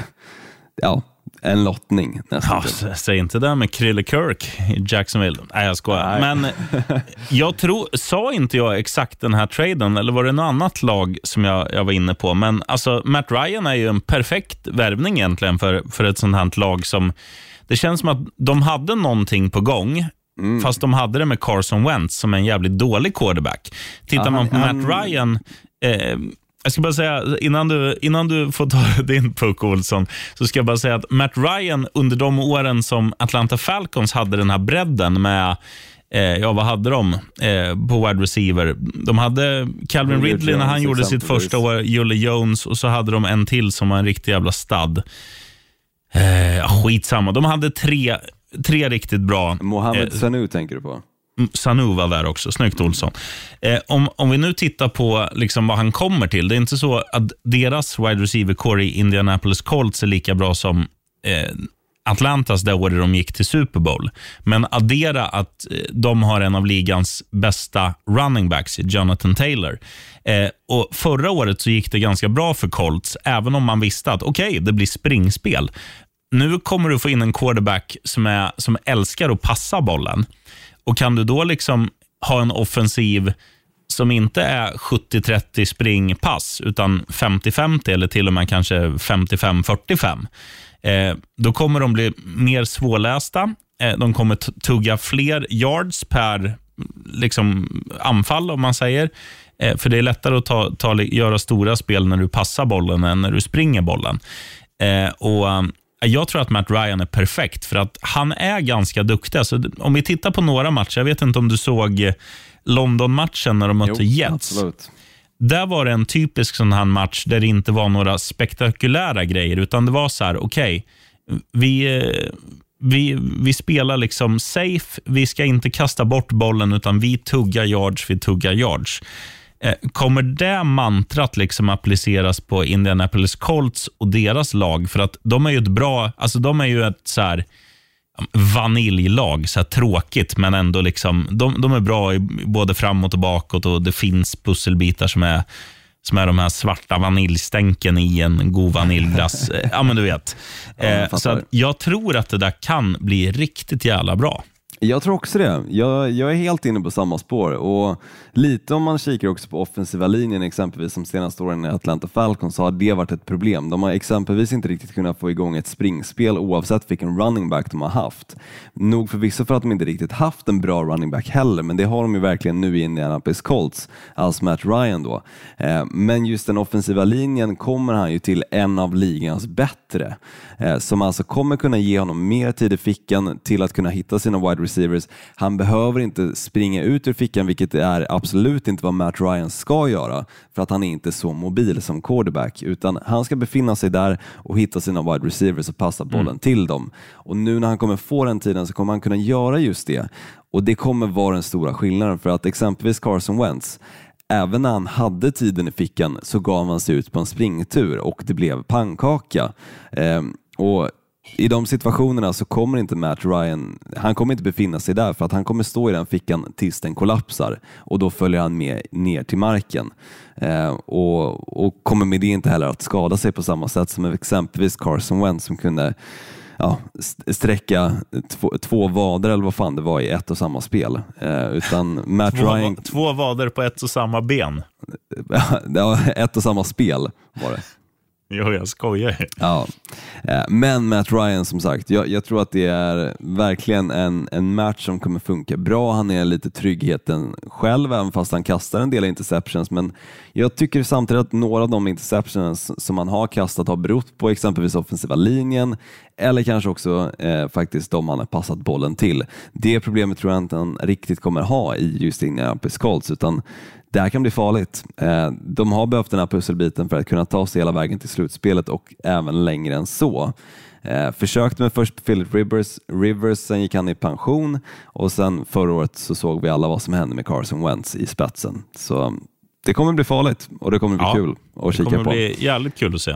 ja, en lottning. Ja, s- säg inte det med Krille Kirk i Jacksonville. Nej, jag skojar. Nej. Men jag tror, sa inte jag exakt den här traden eller var det något annat lag som jag, jag var inne på? Men alltså, Matt Ryan är ju en perfekt värvning egentligen för, för ett sånt här lag som... Det känns som att de hade någonting på gång, fast de hade det med Carson Wentz som är en jävligt dålig quarterback. Tittar Ja, man på han- Matt Ryan, eh, jag ska bara säga, innan du, innan du får ta din puck Olsson, så ska jag bara säga att Matt Ryan under de åren som Atlanta Falcons hade den här bredden med eh, Ja, vad hade de eh, på wide receiver? De hade Calvin Ridley när han gjorde sitt första år, Julie Jones och så hade de en till som var en riktig jävla stad. Eh, skitsamma, de hade tre, tre riktigt bra. Mohamed eh, Sanu tänker du på? Mm, Sanu var där också. Snyggt Olsson. Eh, om, om vi nu tittar på liksom vad han kommer till. Det är inte så att deras wide receiver core i Indianapolis Colts är lika bra som eh, Atlantas det året de gick till Super Bowl. Men addera att eh, de har en av ligans bästa running backs, Jonathan Taylor. Eh, och Förra året så gick det ganska bra för Colts, även om man visste att okej, det blir springspel. Nu kommer du få in en quarterback som, är, som älskar att passa bollen. Och Kan du då liksom ha en offensiv som inte är 70-30 springpass, utan 50-50 eller till och med kanske 55-45, eh, då kommer de bli mer svårlästa. Eh, de kommer tugga fler yards per liksom, anfall, om man säger. Eh, för det är lättare att ta, ta, göra stora spel när du passar bollen än när du springer bollen. Eh, och jag tror att Matt Ryan är perfekt, för att han är ganska duktig. Alltså, om vi tittar på några matcher, jag vet inte om du såg eh, London-matchen när de mötte Jets. absolut. Där var det en typisk sån här match där det inte var några spektakulära grejer, utan det var så här, okej, vi, eh, vi, vi spelar liksom safe, vi ska inte kasta bort bollen, utan vi tuggar yards, vi tuggar yards. Eh, Kommer det mantrat liksom appliceras på Indianapolis Colts och deras lag? För att de är ju ett bra, alltså de är ju ett så här vaniljlag, så här tråkigt, men ändå liksom, de, de är bra i både framåt och bakåt och det finns pusselbitar som är som är de här svarta vaniljstänken i en god vaniljglass. Ja, men du vet. jag Eh, så jag tror att det där kan bli riktigt jävla bra. Jag tror också det. Jag, jag är helt inne på samma spår och lite om man kikar också på offensiva linjen exempelvis som senaste åren i Atlanta Falcons så har det varit ett problem. De har exempelvis inte riktigt kunnat få igång ett springspel oavsett vilken running back de har haft. Nog förvisso för att de inte riktigt haft en bra running back heller, men det har de ju verkligen nu i Indianapolis Colts, alltså Matt Ryan då. Eh, men just den offensiva linjen kommer han ju till en av ligans bättre, som alltså kommer kunna ge honom mer tid i fickan till att kunna hitta sina wide receivers. Han behöver inte springa ut ur fickan, vilket är absolut inte vad Matt Ryan ska göra, för att han är inte så mobil som quarterback, utan han ska befinna sig där och hitta sina wide receivers och passa bollen till dem. Och nu när han kommer få den tiden så kommer han kunna göra just det. Och det kommer vara den stora skillnaden, för att exempelvis Carson Wentz, Även när han hade tiden i fickan så gav han sig ut på en springtur och det blev pannkaka. Och I de situationerna så kommer inte Matt Ryan, han kommer inte befinna sig där för att han kommer stå i den fickan tills den kollapsar och då följer han med ner till marken. Ehm, och, och kommer med det inte heller att skada sig på samma sätt som exempelvis Carson Wentz som kunde ja, st- sträcka två, två vader eller vad fan det var i ett och samma spel. Eh, utan Matt Två, Ryan, två vader på ett och samma ben. ja, ett och samma spel var det. Jo, jag skojar. Ja. Eh, men Matt Ryan som sagt, jag, jag tror att det är verkligen en, en match som kommer funka bra. Han är lite tryggheten själv, även fast han kastar en del interceptions. Men jag tycker samtidigt att några av de interceptions som han har kastat har berott på exempelvis offensiva linjen eller kanske också eh, faktiskt de han har passat bollen till. Det problemet tror jag inte han riktigt kommer ha i just Indianapolis Colts, utan det här kan bli farligt. Eh, De har behövt den här pusselbiten för att kunna ta sig hela vägen till slutspelet och även längre än så. Eh, Försökte med först Philip Rivers, Rivers, sen gick han i pension och sen förra året så såg vi alla vad som hände med Carson Wentz i spetsen. Så det kommer bli farligt och det kommer bli Ja, kul att Det kika kommer på. bli jävligt kul att se.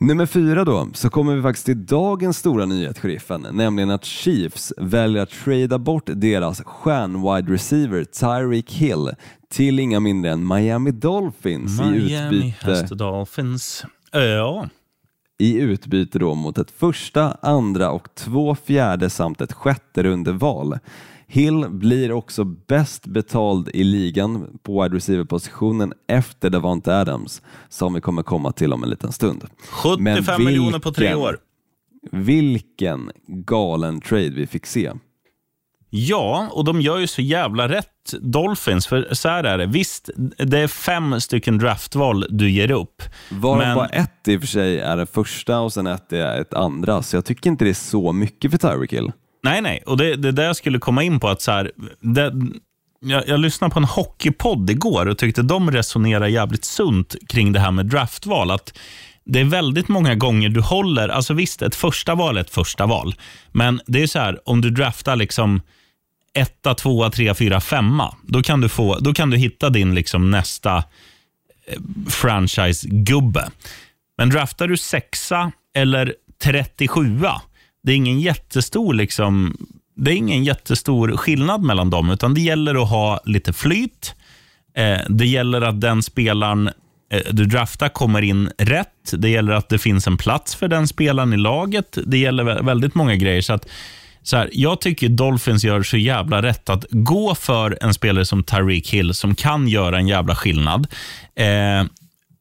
Nummer fyra då, så kommer vi faktiskt till dagens stora nyhet, sheriffen, nämligen att Chiefs väljer att trada bort deras stjärn-wide receiver Tyreek Hill till inga mindre än Miami Dolphins i Miami has utbyte, Dolphins. Ja, i utbyte då mot ett första, andra och två fjärde samt ett sjätte rundeval. Hill blir också bäst betald i ligan på wide receiver-positionen efter Davante Adams, som vi kommer komma till om en liten stund. 75 miljoner på tre vilken- år. Vilken galen trade vi fick se. Ja, och de gör ju så jävla rätt, Dolphins. För så här är det. Visst, det är fem stycken draftval du ger upp. Varav Men- bara ett i och för sig är det första och sen ett är ett andra, så jag tycker inte det är så mycket för Tyreek Hill. Nej, nej. Och det, det är där jag skulle komma in på. att så här, det, jag, jag lyssnade på en hockeypodd igår och tyckte de resonerar jävligt sunt kring det här med draftval. Att det är väldigt många gånger du håller, alltså visst, ett första val är ett första val. Men det är så här, om du draftar liksom etta, tvåa, trea, fyra, femma, då kan du, få, då kan du hitta din liksom nästa eh, franchise-gubbe. Men draftar du sexa eller 37 det är ingen jättestor liksom, det är ingen jättestor skillnad mellan dem, utan det gäller att ha lite flyt. Eh, det gäller att den spelaren eh, du draftar kommer in rätt. Det gäller att det finns en plats för den spelaren i laget. Det gäller väldigt många grejer. Så att, så här, jag tycker Dolphins gör så jävla rätt att gå för en spelare som Tyreek Hill som kan göra en jävla skillnad. Eh,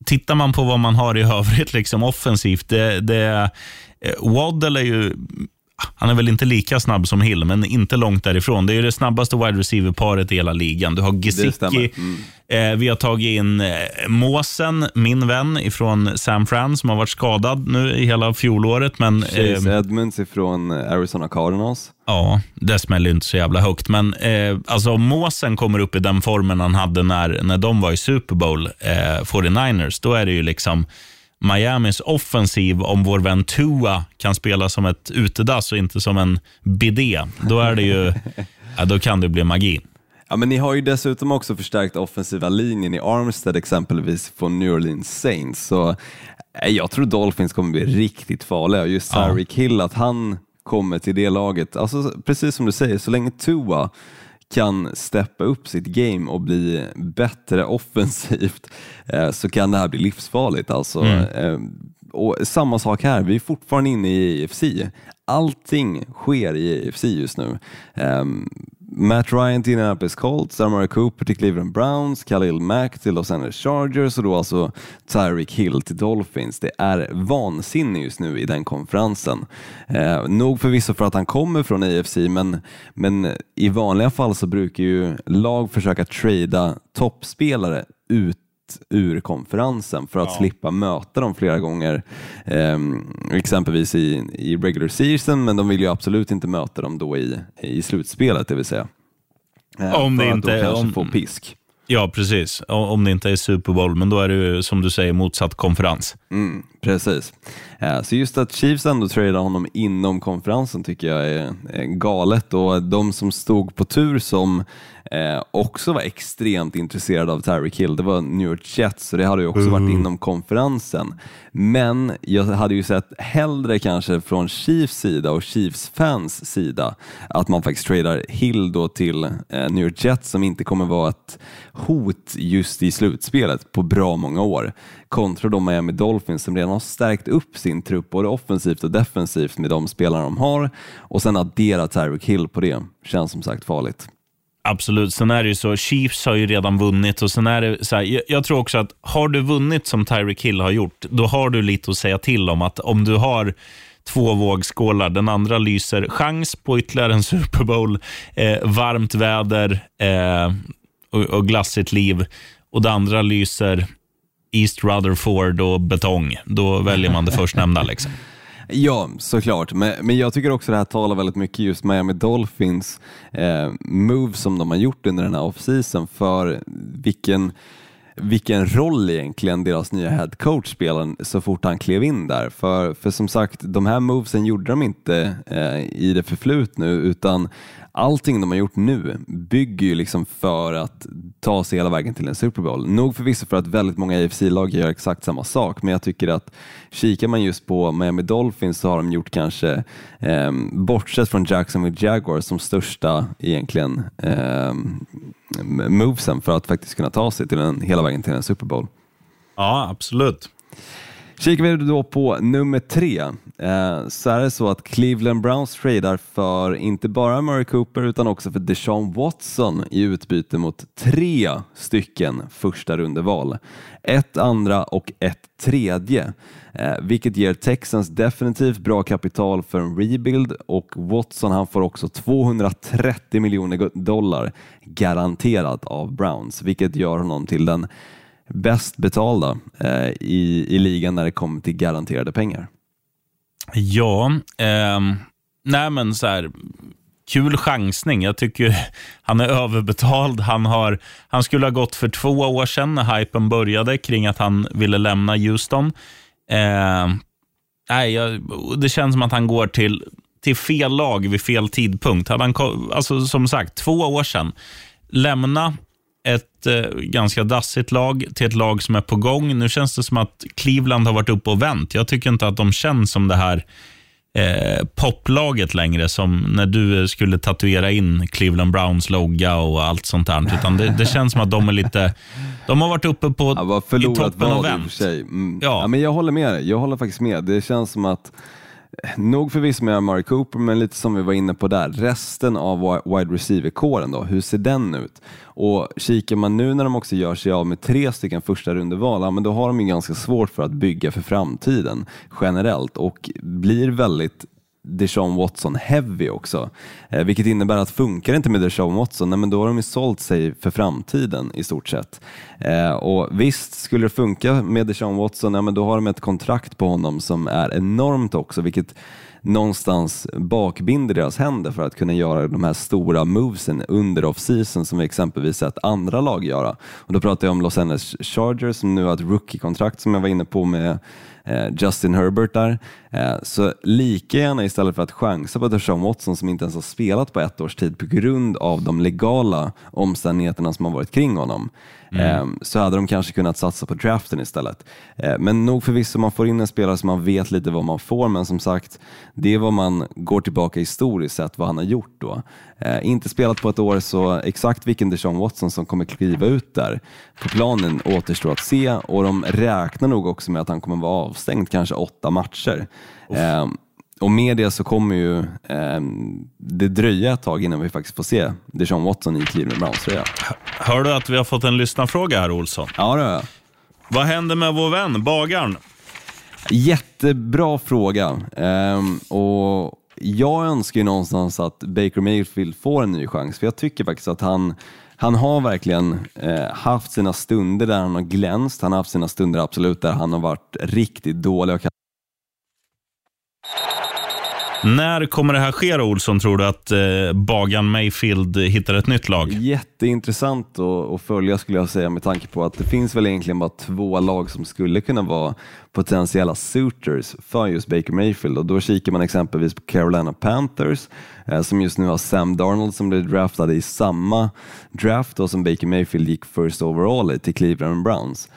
tittar man på vad man har i övrigt liksom offensivt, det, det, Waddle är ju han är väl inte lika snabb som Hill, men inte långt därifrån. Det är ju det snabbaste wide receiver-paret i hela ligan. Du har Gesicki. Mm. Eh, vi har tagit in eh, Måsen, min vän ifrån San Fran, som har varit skadad nu i hela fjolåret. Men, Chase eh, Edmonds ifrån Arizona Cardinals. Ja, det smäller inte så jävla högt. Men eh, alltså, Måsen kommer upp i den formen han hade när, när de var i Super Bowl, eh, 49ers, då är det ju liksom Miamis offensiv, om vår vän Tua kan spela som ett utedass och inte som en bidé, då, är det ju, ja, då kan det bli magi. Ja, men ni har ju dessutom också förstärkt offensiva linjen i Armstead exempelvis från New Orleans Saints. Så eh, jag tror Dolphins kommer bli riktigt farliga. Just Ja. Tyreek Hill, att han kommer till det laget. Alltså, precis som du säger, så länge Tua kan steppa upp sitt game och bli bättre offensivt eh, så kan det här bli livsfarligt. Alltså, eh, och samma sak här, vi är fortfarande inne i EFC. Allting sker i EFC just nu. Matt Ryan till Indianapolis Colts, Amari Cooper till Cleveland Browns, Khalil Mack till Los Angeles Chargers och då alltså Tyreek Hill till Dolphins. Det är vansinne just nu i den konferensen. Eh, nog förvisso för att han kommer från AFC, men, men i vanliga fall så brukar ju lag försöka trada toppspelare ut ur konferensen för att slippa möta dem flera gånger, eh, exempelvis i, i regular season, men de vill ju absolut inte möta dem då i, i slutspelet, det vill säga. Eh, Om det att inte- då kanske om- få pisk. Ja, precis. Om det inte är Super Bowl, men då är det ju som du säger motsatt konferens. Mm, precis. Eh, Så just att Chiefs ändå tradar honom inom konferensen tycker jag är galet och de som stod på tur som eh, också var extremt intresserade av Tyreek Hill, det var New York Jets, så det hade ju också varit inom konferensen. Men jag hade ju sett hellre kanske från Chiefs sida och Chiefs fans sida att man faktiskt tradar Hill då till eh, New York Jets som inte kommer vara ett hot just i slutspelet på bra många år. Kontra då Miami Dolphins som redan har stärkt upp sin trupp både offensivt och defensivt med de spelarna de har och sen addera Tyreek Hill på det känns som sagt farligt. Absolut. Sen är det ju så, Chiefs har ju redan vunnit och sen är det så här, jag, jag tror också att har du vunnit som Tyreek Hill har gjort, då har du lite att säga till om att om du har två vågskålar, den andra lyser chans på ytterligare en Super Bowl, eh, varmt väder eh, och, och glassigt liv och det andra lyser East Rutherford och betong, då väljer man det förstnämnda. Liksom. Ja, såklart. Men, men jag tycker också det här talar väldigt mycket just Miami Dolphins eh, move som de har gjort under den här offseason för vilken vilken roll egentligen deras nya head coach spelade så fort han klev in där. För, för som sagt, de här movesen gjorde de inte eh, i det förflutna utan allting de har gjort nu bygger ju liksom för att ta sig hela vägen till en Super Bowl. Nog förvisso för att väldigt många AFC-lag gör exakt samma sak, men jag tycker att kikar man just på Miami Dolphins så har de gjort kanske, eh, bortsett från Jacksonville Jaguars, som största egentligen eh, movesen för att faktiskt kunna ta sig till en, hela vägen till en Super Bowl. Ja, absolut. Kikar vi då på nummer tre eh, så är det så att Cleveland Browns tradar för inte bara Murray Cooper utan också för Deshaun Watson i utbyte mot tre stycken första rundeval. Ett andra och ett tredje, eh, vilket ger Texans definitivt bra kapital för en rebuild och Watson han får också 230 miljoner dollar garanterat av Browns, vilket gör honom till den bäst betalda eh, i, i ligan när det kommer till garanterade pengar. Ja, eh, nej men så här, kul chansning. Jag tycker han är överbetald. Han, har, han skulle ha gått för två år sedan när hypen började kring att han ville lämna Houston. Eh, nej, jag, det känns som att han går till, till fel lag vid fel tidpunkt. Hade han, alltså, som sagt, två år sedan. Lämna ett eh, ganska dassigt lag till ett lag som är på gång. Nu känns det som att Cleveland har varit uppe och vänt. Jag tycker inte att de känns som det här eh, poplaget längre, som när du skulle tatuera in Cleveland Browns logga och allt sånt där. Utan det, det känns som att de är lite... De har varit uppe på, Ja, i toppen och vänt. Mm. Ja. Ja. men jag håller med dig. Jag håller faktiskt med. Det känns som att Nog förvisso med Amari Cooper, men lite som vi var inne på där, resten av wide receiver-kåren då, hur ser den ut? Och kikar man nu när de också gör sig av med tre stycken första rundeval, ja, men då har de ju ganska svårt för att bygga för framtiden generellt och blir väldigt Deshaun Watson heavy också. Eh, vilket innebär att funkar det inte med Deshaun Watson, nej, men då har de ju sålt sig för framtiden i stort sett. Eh, och visst, skulle det funka med Deshaun Watson, nej, men då har de ett kontrakt på honom som är enormt också, vilket någonstans bakbinder deras händer för att kunna göra de här stora movesen under off-season som vi exempelvis sett andra lag göra. Och då pratar jag om Los Angeles Chargers som nu har ett rookie-kontrakt som jag var inne på med Eh, Justin Herbert där. Eh, så lika gärna istället för att chansa på Deshaun Watson som inte ens har spelat på ett års tid på grund av de legala omständigheterna som har varit kring honom eh, så hade de kanske kunnat satsa på draften istället. Eh, men nog förvisso, man får in en spelare som man vet lite vad man får, men som sagt, det är vad man går tillbaka historiskt sett, vad han har gjort då. Eh, inte spelat på ett år, så exakt vilken Deshaun Watson som kommer kliva ut där på planen återstår att se och de räknar nog också med att han kommer vara avstängd kanske åtta matcher. Eh, och med det så kommer ju eh, det dröja ett tag innan vi faktiskt får se Deshaun Watson i Cleveland Browns tröja. Hör du att vi har fått en lyssnarfråga här, Olsson? Ja, det har jag. Vad händer med vår vän, bagaren? Jättebra fråga. Ehm, och jag önskar ju någonstans att Baker Mayfield får en ny chans, för jag tycker faktiskt att han han har verkligen eh, haft sina stunder där han har glänst. Han har haft sina stunder absolut där han har varit riktigt dålig. Och när kommer det här ske, Olsson, tror du att eh, Bagan Mayfield hittar ett nytt lag? Jätteintressant att, att följa skulle jag säga med tanke på att det finns väl egentligen bara två lag som skulle kunna vara potentiella suitors för just Baker Mayfield och då kikar man exempelvis på Carolina Panthers eh, som just nu har Sam Darnold som blev draftad i samma draft då, som Baker Mayfield gick first overall i till Cleveland Browns.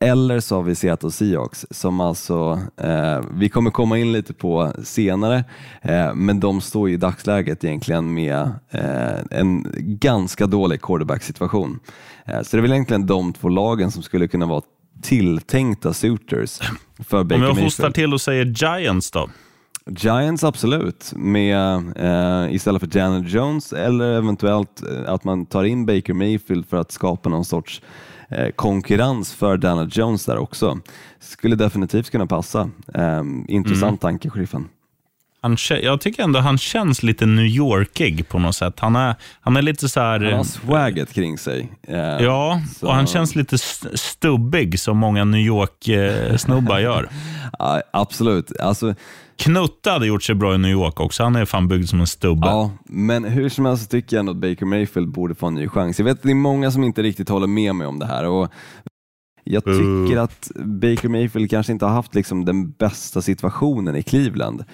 Eller så har vi Seattle Seahawks som alltså, eh, vi kommer komma in lite på senare, eh, men de står i dagsläget egentligen med eh, en ganska dålig quarterback-situation. Eh, så det är väl egentligen de två lagen som skulle kunna vara tilltänkta suitors för Baker Om jag hostar till och säger Giants då? Giants absolut, med, eh, istället för Janet Jones eller eventuellt eh, att man tar in Baker Mayfield för att skapa någon sorts konkurrens för Daniel Jones där också. Skulle definitivt kunna passa. Eh, intressant tanke, sheriffen. Han, jag tycker ändå han känns lite New Yorkig på något sätt. Han är, han är lite så här... Han har swagget kring sig. Eh, Ja, så- och han känns lite st- stubbig som många New York-snubbar gör. ja, absolut. Alltså, Knutte hade gjort sig bra i New York också. Han är fan byggd som en stubbe. Ja, men hur som helst tycker jag ändå att Baker Mayfield borde få en ny chans. Jag vet att det är många som inte riktigt håller med mig om det här. Och jag tycker att Baker Mayfield kanske inte har haft liksom den bästa situationen i Cleveland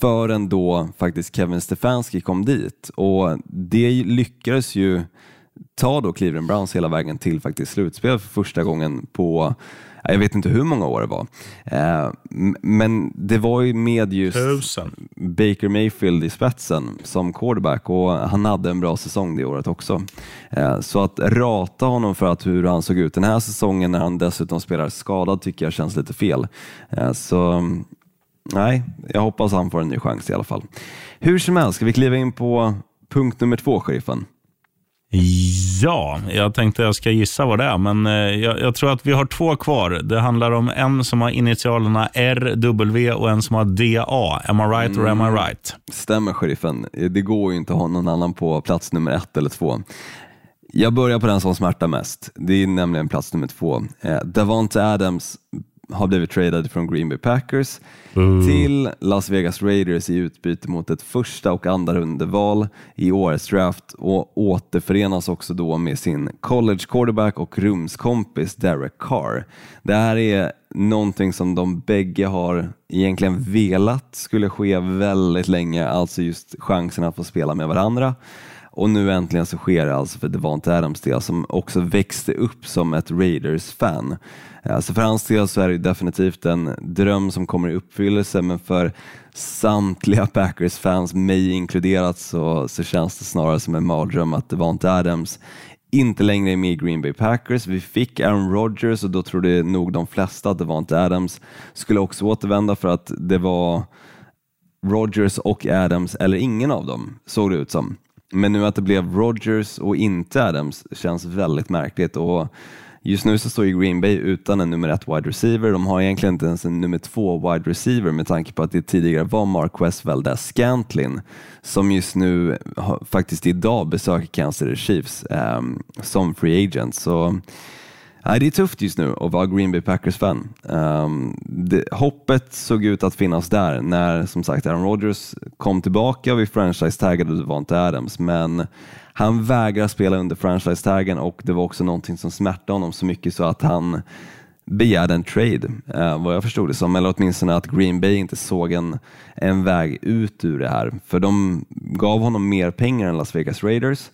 förrän då faktiskt Kevin Stefanski kom dit. Och det lyckades ju ta då Cleveland Browns hela vägen till faktiskt slutspel för första gången på jag vet inte hur många år det var. Eh, men det var ju med just Tusen. Baker Mayfield i spetsen som quarterback och han hade en bra säsong det året också. Eh, Så att rata honom för att hur han såg ut den här säsongen när han dessutom spelar skadad tycker jag känns lite fel. Eh, Så nej, jag hoppas han får en ny chans i alla fall. Hur som helst, ska vi kliva in på punkt nummer två, sheriffen? Ja, jag tänkte jag ska gissa vad det är, men eh, jag, jag tror att vi har två kvar. Det handlar om en som har initialerna RW och en som har DA. Am I right or am I right? Stämmer sheriffen, det går ju inte att ha någon annan på plats nummer ett eller två. Jag börjar på den som smärtar mest. Det är nämligen plats nummer två. Eh, Davante Adams har blivit tradad från Green Bay Packers till Las Vegas Raiders i utbyte mot ett första och andra rundeval i årets draft och återförenas också då med sin college quarterback och rumskompis Derek Carr. Det här är någonting som de bägge har egentligen velat skulle ske väldigt länge, alltså just chansen att få spela med varandra. Och nu äntligen så sker det alltså för Devante Adams del som också växte upp som ett Raiders-fan. Alltså för hans del så är det definitivt en dröm som kommer i uppfyllelse men för samtliga Packers-fans, mig inkluderat, så, så känns det snarare som en mardröm att Devante Adams inte längre är med i Green Bay Packers. Vi fick Aaron Rodgers och då trodde nog de flesta att Devante Adams skulle också återvända för att det var Rodgers och Adams, eller ingen av dem, såg det ut som. Men nu att det blev Rodgers och inte Adams känns väldigt märkligt. Och Just nu så står ju Green Bay utan en nummer ett wide receiver. De har egentligen inte ens en nummer två wide receiver med tanke på att det tidigare var Marquez Valdez Scantlin som just nu faktiskt idag besöker Kansas City Chiefs ehm, som free agent. Så Nej, det är tufft just nu att vara Green Bay Packers-fan. Um, det, hoppet såg ut att finnas där när som sagt Aaron Rodgers kom tillbaka och vi franchise-taggade Devante Adams, men han vägrar spela under franchise-taggen och det var också någonting som smärtade honom så mycket så att han begärde en trade, eh, vad jag förstod det som, eller åtminstone att Green Bay inte såg en, en väg ut ur det här. För de gav honom mer pengar än Las Vegas Raiders,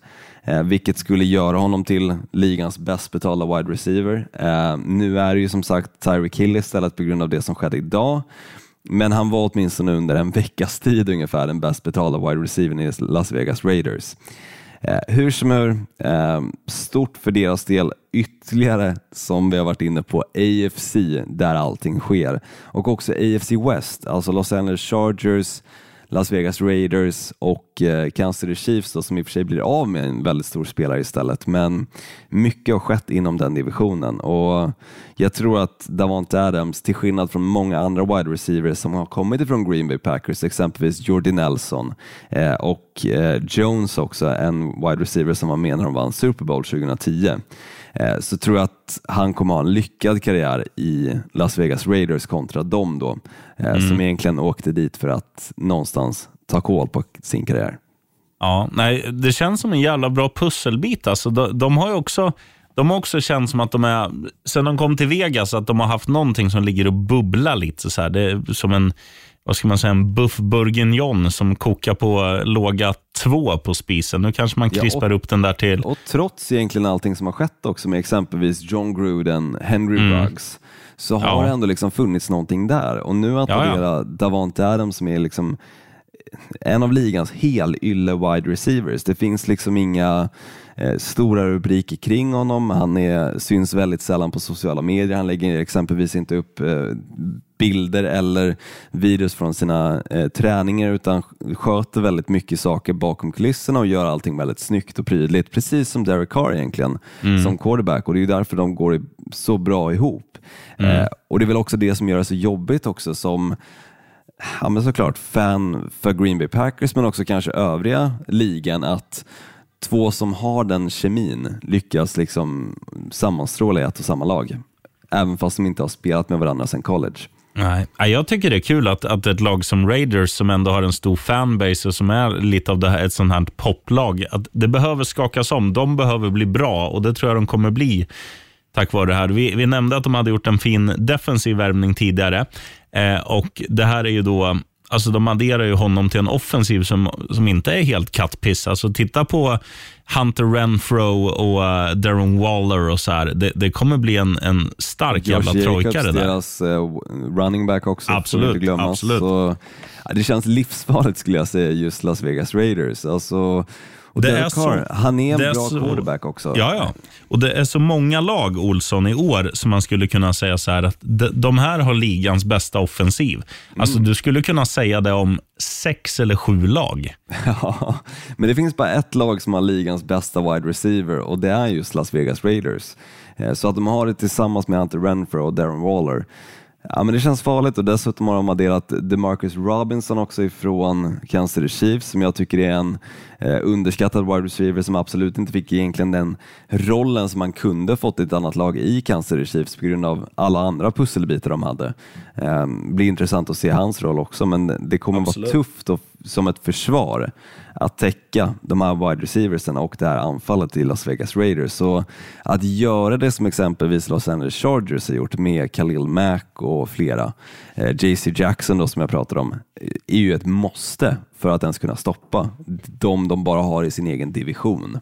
Eh, vilket skulle göra honom till ligans bäst betalda wide receiver. Eh, nu är det ju som sagt Tyreek Hill istället på grund av det som skedde idag. Men han var åtminstone under en veckas tid ungefär den bäst betalda wide receivern i Las Vegas Raiders. Eh, hur som helst, eh, stort för deras del ytterligare som vi har varit inne på AFC där allting sker och också AFC West, alltså Los Angeles Chargers, Las Vegas Raiders och eh, Kansas City Chiefs då, som i och för sig blir av med en väldigt stor spelare istället. Men mycket har skett inom den divisionen och jag tror att Davante Adams, till skillnad från många andra wide receivers som har kommit ifrån Green Bay Packers, exempelvis Jordi Nelson eh, och eh, Jones också, en wide receiver som var med när de vann Super Bowl 2010, så tror jag att han kommer ha en lyckad karriär i Las Vegas Raiders kontra dem då, mm. som egentligen åkte dit för att någonstans ta koll på sin karriär. Ja, nej, det känns som en jävla bra pusselbit. Alltså, de, de har ju också de har också känt som att de är, sen de kom till Vegas, att de har haft någonting som ligger och bubblar lite. Så här. Det är som en, vad ska man säga, en buff bourguignon som kokar på låga två på spisen. Nu kanske man krispar ja, och, upp den där till... Och trots egentligen allting som har skett också med exempelvis John Gruden, Henry mm. Ruggs, så har ja. det ändå liksom funnits någonting där. Och nu att addera ja, ja. Davante Adams som är liksom en av ligans helylle wide receivers. Det finns liksom inga eh, stora rubriker kring honom. Han är, syns väldigt sällan på sociala medier. Han lägger exempelvis inte upp eh, bilder eller videos från sina eh, träningar utan sköter väldigt mycket saker bakom kulisserna och gör allting väldigt snyggt och prydligt. Precis som Derek Carr egentligen mm. som quarterback och det är därför de går så bra ihop. Mm. Eh, och Det är väl också det som gör det så jobbigt också som ja, men såklart fan för Green Bay Packers men också kanske övriga ligan att två som har den kemin lyckas liksom sammanstråla i ett och samma lag. Även fast de inte har spelat med varandra sedan college. Nej, Jag tycker det är kul att, att ett lag som Raiders, som ändå har en stor fanbase och som är lite av det här, ett sånt här poplag, att det behöver skakas om. De behöver bli bra och det tror jag de kommer bli tack vare det här. Vi, vi nämnde att de hade gjort en fin defensiv värvning tidigare. Eh, och Det här är ju då Alltså de adderar ju honom till en offensiv som, som inte är helt kattpiss. Alltså titta på Hunter Renfro och uh, Darren Waller och så här. Det, det kommer bli en, en stark jävla trojka det där. deras uh, running back också. Absolut. absolut. Så, det känns livsfarligt skulle jag säga, just Las Vegas Raiders. Alltså, och det är så, han är en är bra så, quarterback också. Ja, ja. Och det är så många lag, Olsson, i år som man skulle kunna säga så här att de, de här har ligans bästa offensiv. Mm. Alltså, du skulle kunna säga det om sex eller sju lag. Ja, men det finns bara ett lag som har ligans bästa wide receiver och det är just Las Vegas Raiders. Eh, så att de har det tillsammans med Hunter Renfro och Darren Waller Ja, men det känns farligt och dessutom har de adderat DeMarcus Robinson också ifrån Kansas City Chiefs som jag tycker är en eh, underskattad wide receiver som absolut inte fick egentligen den rollen som man kunde fått i ett annat lag i Kansas City Chiefs på grund av alla andra pusselbitar de hade. Eh, blir intressant att se hans roll också men det kommer absolut. vara tufft och, som ett försvar att täcka de här wide receiversen och det här anfallet i Las Vegas Raiders. Så att göra det som exempelvis Los Angeles Chargers har gjort med Khalil Mack och flera, eh, JC Jackson då som jag pratade om, är ju ett måste för att ens kunna stoppa de de bara har i sin egen division.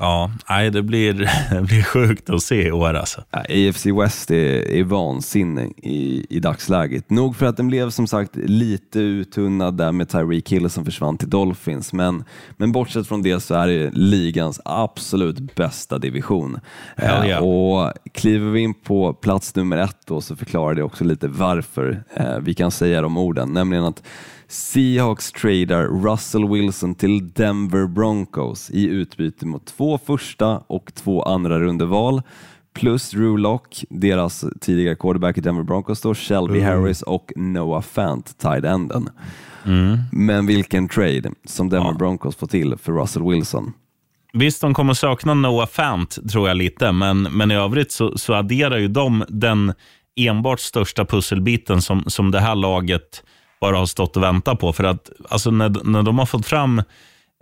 Ja, nej, det, blir, det blir sjukt att se i år. Alltså. AFC West är, är vansinne i, i dagsläget. Nog för att den blev som sagt lite uttunnad där med Tyreek Hill som försvann till Dolphins, men, men bortsett från det så är det ligans absolut bästa division. Yeah. Eh, och Kliver vi in på plats nummer ett då, så förklarar det också lite varför eh, vi kan säga de orden, nämligen att Seahawks tradar Russell Wilson till Denver Broncos i utbyte mot två första och två andra rundeval plus Drew Lock, deras tidigare quarterback i Denver Broncos, då, Shelby mm. Harris och Noah Fant, tight enden. Mm. Men vilken trade som Denver ja. Broncos får till för Russell Wilson. Visst, de kommer sakna Noah Fant tror jag lite, men, men i övrigt så, så adderar ju de den enbart största pusselbiten som, som det här laget bara har stått och väntat på. För att alltså, när, när de har fått fram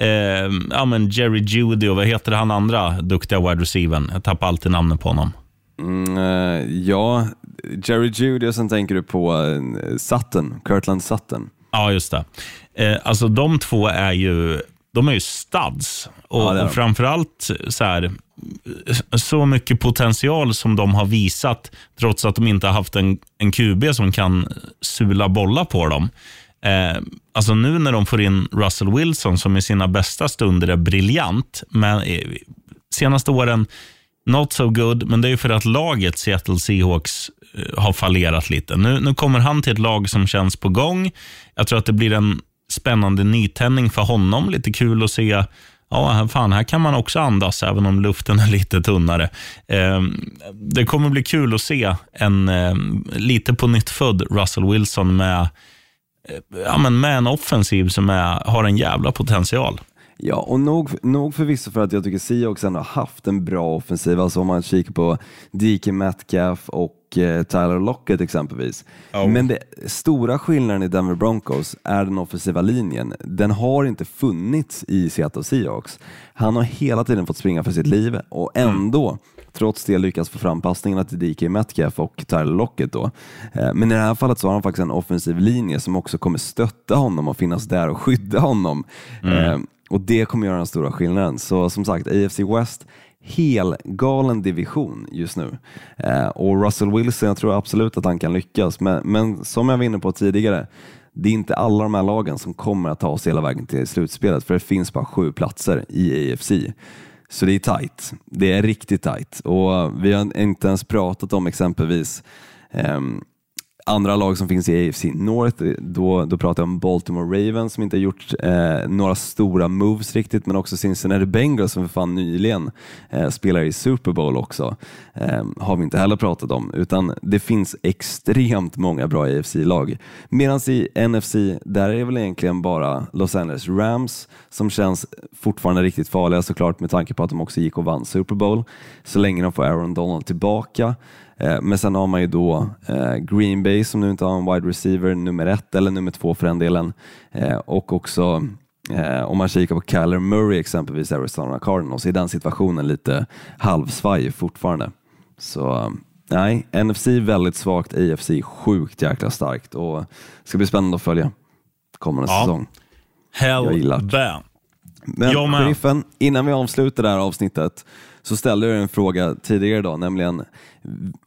eh, ja, men Jerry Judy och vad heter han andra duktiga wide receivern? Jag tappar alltid namnet på honom. Mm, eh, ja, Jerry Judy och sen tänker du på eh, Sutton, Kirtland Sutton. Ja, just det. Eh, alltså de två är ju, de är ju studs. Och, Ja, och framförallt så här, så mycket potential som de har visat, trots att de inte har haft en, en QB som kan sula bollar på dem. Eh, alltså nu när de får in Russell Wilson, som i sina bästa stunder är briljant, men eh, senaste åren not so good, men det är för att laget Seattle Seahawks eh, har fallerat lite. Nu, nu kommer han till ett lag som känns på gång. Jag tror att det blir en spännande nytändning för honom. Lite kul att se Ja, här- fan, här kan man också andas även om luften är lite tunnare. Eh, det kommer bli kul att se en eh, lite på nytt född Russell Wilson med, eh, ja, men med en offensiv som är, har en jävla potential. Ja, och nog, nog förvisso för att jag tycker Seahawks ändå har haft en bra offensiv. Alltså om man kikar på DK Metcalf och eh, Tyler Lockett exempelvis. Men det stora skillnaden i Denver Broncos är den offensiva linjen. Den har inte funnits i Seattle Seahawks. Han har hela tiden fått springa för sitt liv och ändå trots det lyckas få fram passningarna till DK Metcalf och Tyler Lockett. Då. Eh, Men i det här fallet så har han faktiskt en offensiv linje som också kommer stötta honom och finnas där och skydda honom. Eh, Och det kommer göra den stora skillnaden. Så som sagt, AFC West, helgalen division just nu. Eh, Och Russell Wilson, jag tror absolut att han kan lyckas. Men, men som jag var inne på tidigare, det är inte alla de här lagen som kommer att ta sig hela vägen till slutspelet, för det finns bara sju platser i AFC. Så det är tight. Det är riktigt tight. Och vi har inte ens pratat om exempelvis ehm, andra lag som finns i AFC North, då, då pratar jag om Baltimore Ravens som inte har gjort eh, några stora moves riktigt, men också Cincinnati Bengals som för fan nyligen eh, spelar i Super Bowl också, eh, har vi inte heller pratat om, utan det finns extremt många bra AFC-lag. Medan i NFC, där är det väl egentligen bara Los Angeles Rams som känns fortfarande riktigt farliga såklart med tanke på att de också gick och vann Super Bowl, så länge de får Aaron Donald tillbaka. Eh, Men sen har man ju då eh, Green Bay som nu inte har en wide receiver nummer ett eller nummer två för den delen. Eh, Och också om man kikar på Kyler Murray exempelvis Arizona Cardinals är den situationen lite halvsvaj fortfarande. Så nej, NFC väldigt svagt, AFC sjukt jäkla starkt och det ska bli spännande att följa kommande Ja. säsong. Hell Jag gillar det. Men sheriffen, innan vi avslutar det här avsnittet så ställde jag en fråga tidigare idag, nämligen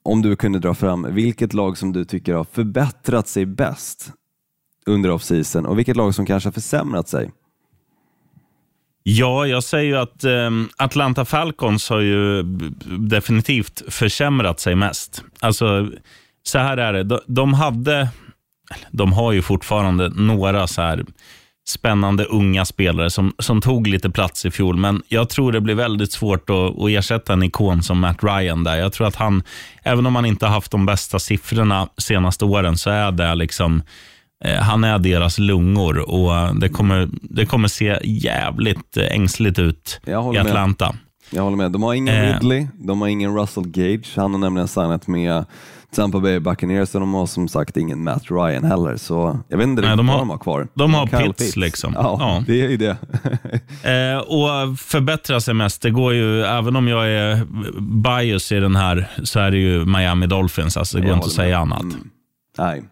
om du kunde dra fram vilket lag som du tycker har förbättrat sig bäst under off-season och vilket lag som kanske har försämrat sig. Ja, jag säger ju att ehm, Atlanta Falcons har ju definitivt försämrat sig mest. Alltså, så här är det. De, de hade, de har ju fortfarande några så här spännande unga spelare som, som tog lite plats i fjol, men jag tror det blir väldigt svårt att, att ersätta en ikon som Matt Ryan där. Jag tror att han, även om han inte har haft de bästa siffrorna senaste åren, så är det liksom Eh, Han är deras lungor och det kommer, det kommer se jävligt eh, ängsligt ut i håller med. Atlanta. Jag håller med. De har ingen Eh. Ridley, de har ingen Russell Gage. Han har nämligen signat med Tampa Bay Buccaneers och de har som sagt ingen Matt Ryan heller. Så jag vet inte riktigt vad de har kvar. de har Kyle Pitts, liksom. Ja, Ja. det är ju det. Eh, och förbättra sig mest, det går ju, även om jag är bias i den här, så är det ju Miami Dolphins. Alltså, det går Jag inte att säga med. annat. Nej. Nej,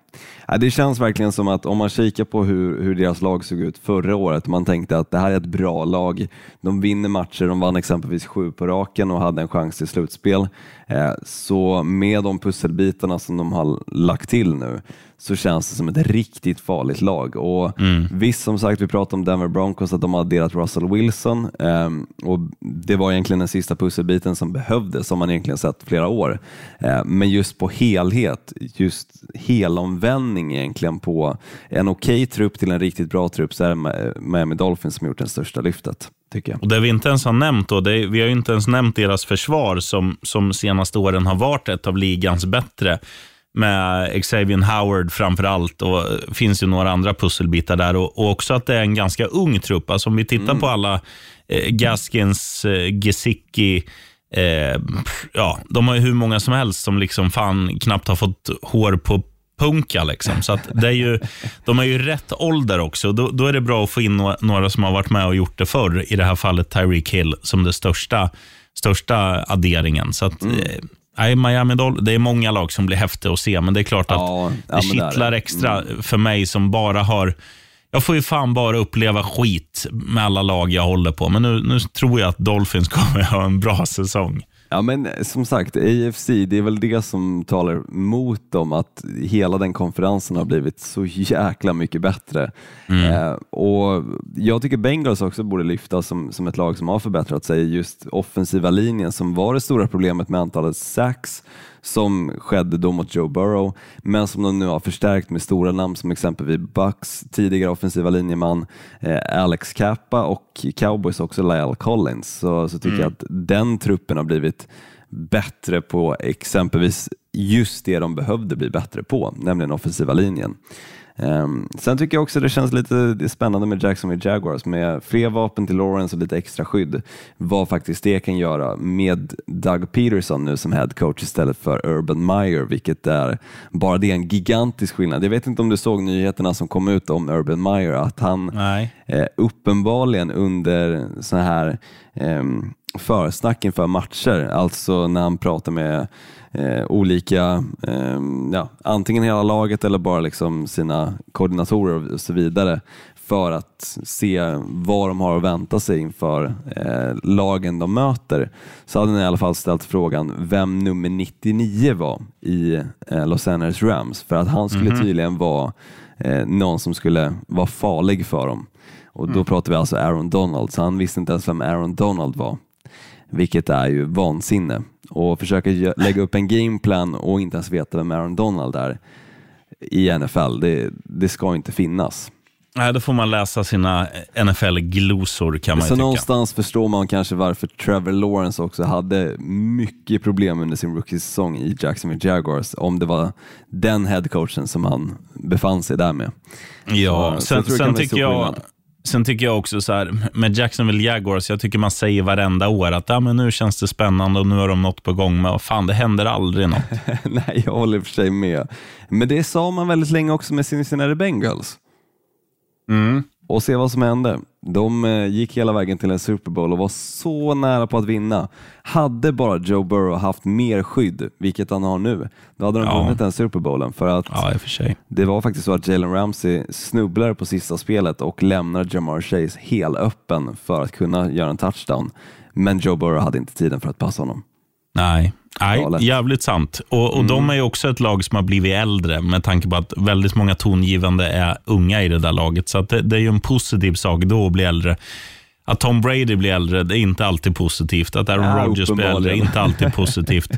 det känns verkligen som att om man kikar på hur, hur deras lag såg ut förra året, man tänkte att det här är ett bra lag. De vinner matcher, de vann exempelvis sju på raken och hade en chans till slutspel. Eh, så med de pusselbitarna som de har lagt till nu så känns det som ett riktigt farligt lag. Och Visst, som sagt, vi pratade om Denver Broncos, att de har adderat Russell Wilson ehm, och det var egentligen den sista pusselbiten som behövdes, som man egentligen sett flera år. Eh, men just på helhet, just helomvändning egentligen på en okej trupp till en riktigt bra trupp så är det Miami Dolphins som gjort det största lyftet. Och Det vi inte ens har nämnt, då, det vi har inte ens nämnt deras försvar som, som senaste åren har varit ett av ligans bättre. Med Xavier Howard framför allt och finns ju några andra pusselbitar där. Och, och också att det är en ganska ung trupp. Alltså om vi tittar på alla eh, Gaskins, eh, Gesicki, eh, ja, de har ju hur många som helst som liksom fan knappt har fått hår på punka. Liksom. Så att det är ju, de är ju rätt ålder också. Då, då är det bra att få in några, några som har varit med och gjort det förr. I det här fallet Tyreek Hill som det största, största adderingen. Så att, eh, nej, Miami Dolphins, det är många lag som blir häftiga att se, men det är klart att Ja, ja, det kittlar det. extra för mig som bara har jag får ju fan bara uppleva skit med alla lag jag håller på, men nu, nu tror jag att Dolphins kommer ha en bra säsong. Ja men eh, som sagt, AFC, det är väl det som talar mot dem, att hela den konferensen har blivit så jäkla mycket bättre. Eh, och Jag tycker Bengals också borde lyftas som, som ett lag som har förbättrat sig, just offensiva linjen som var det stora problemet med antalet sacks som skedde då mot Joe Burrow, men som de nu har förstärkt med stora namn som exempelvis Bucks tidigare offensiva linjeman, eh, Alex Kappa och Cowboys också Lyle Collins. Så, så tycker jag att den truppen har blivit bättre på exempelvis just det de behövde bli bättre på, nämligen offensiva linjen. Ehm, sen tycker jag också det känns lite det spännande med Jacksonville Jaguars med fler vapen till Lawrence och lite extra skydd. Vad faktiskt det kan göra med Doug Peterson nu som head coach istället för Urban Meyer, vilket är bara det är en gigantisk skillnad. Jag vet inte om du såg nyheterna som kom ut om Urban Meyer, att han eh, uppenbarligen under så här eh, försnack inför matcher, alltså när han pratar med eh, olika, eh, ja, antingen hela laget eller bara liksom sina koordinatorer och så vidare för att se vad de har att vänta sig inför eh, lagen de möter. Så hade han i alla fall ställt frågan vem nummer 99 var i eh, Los Angeles Rams för att han skulle tydligen vara eh, någon som skulle vara farlig för dem. Och då pratar vi alltså Aaron Donald, så han visste inte ens vem Aaron Donald var. Vilket är ju vansinne. Och försöka lägga upp en gameplan och inte ens veta vem Aaron Donald är i NFL, det, det ska inte finnas. Nej, då får man läsa sina NFL-glosor kan man Så tycka. någonstans förstår man kanske varför Trevor Lawrence också hade mycket problem under sin rookie-säsong i Jacksonville Jaguars, om det var den headcoachen som han befann sig där med. Ja, Så- så sen, jag sen, tycker jag. Sen tycker jag också så här, med Jacksonville Jaguars, jag tycker man säger varenda år att ja, men nu känns det spännande och nu har de något på gång, men fan, det händer aldrig något. Nej, jag håller för sig med. Men det sa man väldigt länge också med Cincinnati Bengals. Och se vad som hände. De eh, gick hela vägen till en Super Bowl och var så nära på att vinna. Hade bara Joe Burrow haft mer skydd, vilket han har nu, då hade de Ja. vunnit den Super Bowlen. För att Ja, för det var faktiskt så att Jalen Ramsey snubblar på sista spelet och lämnar Jamar Chase helt öppen för att kunna göra en touchdown. Men Joe Burrow hade inte tiden för att passa honom. Nej, Nej jävligt sant. Och, och de är ju också ett lag som har blivit äldre med tanke på att väldigt många tongivande är unga i det där laget. Så det, det är ju en positiv sak då att bli äldre. Att Tom Brady blir äldre, det är inte alltid positivt. Att Aaron Ja, Rodgers blir äldre, uppenbarligen. inte alltid positivt.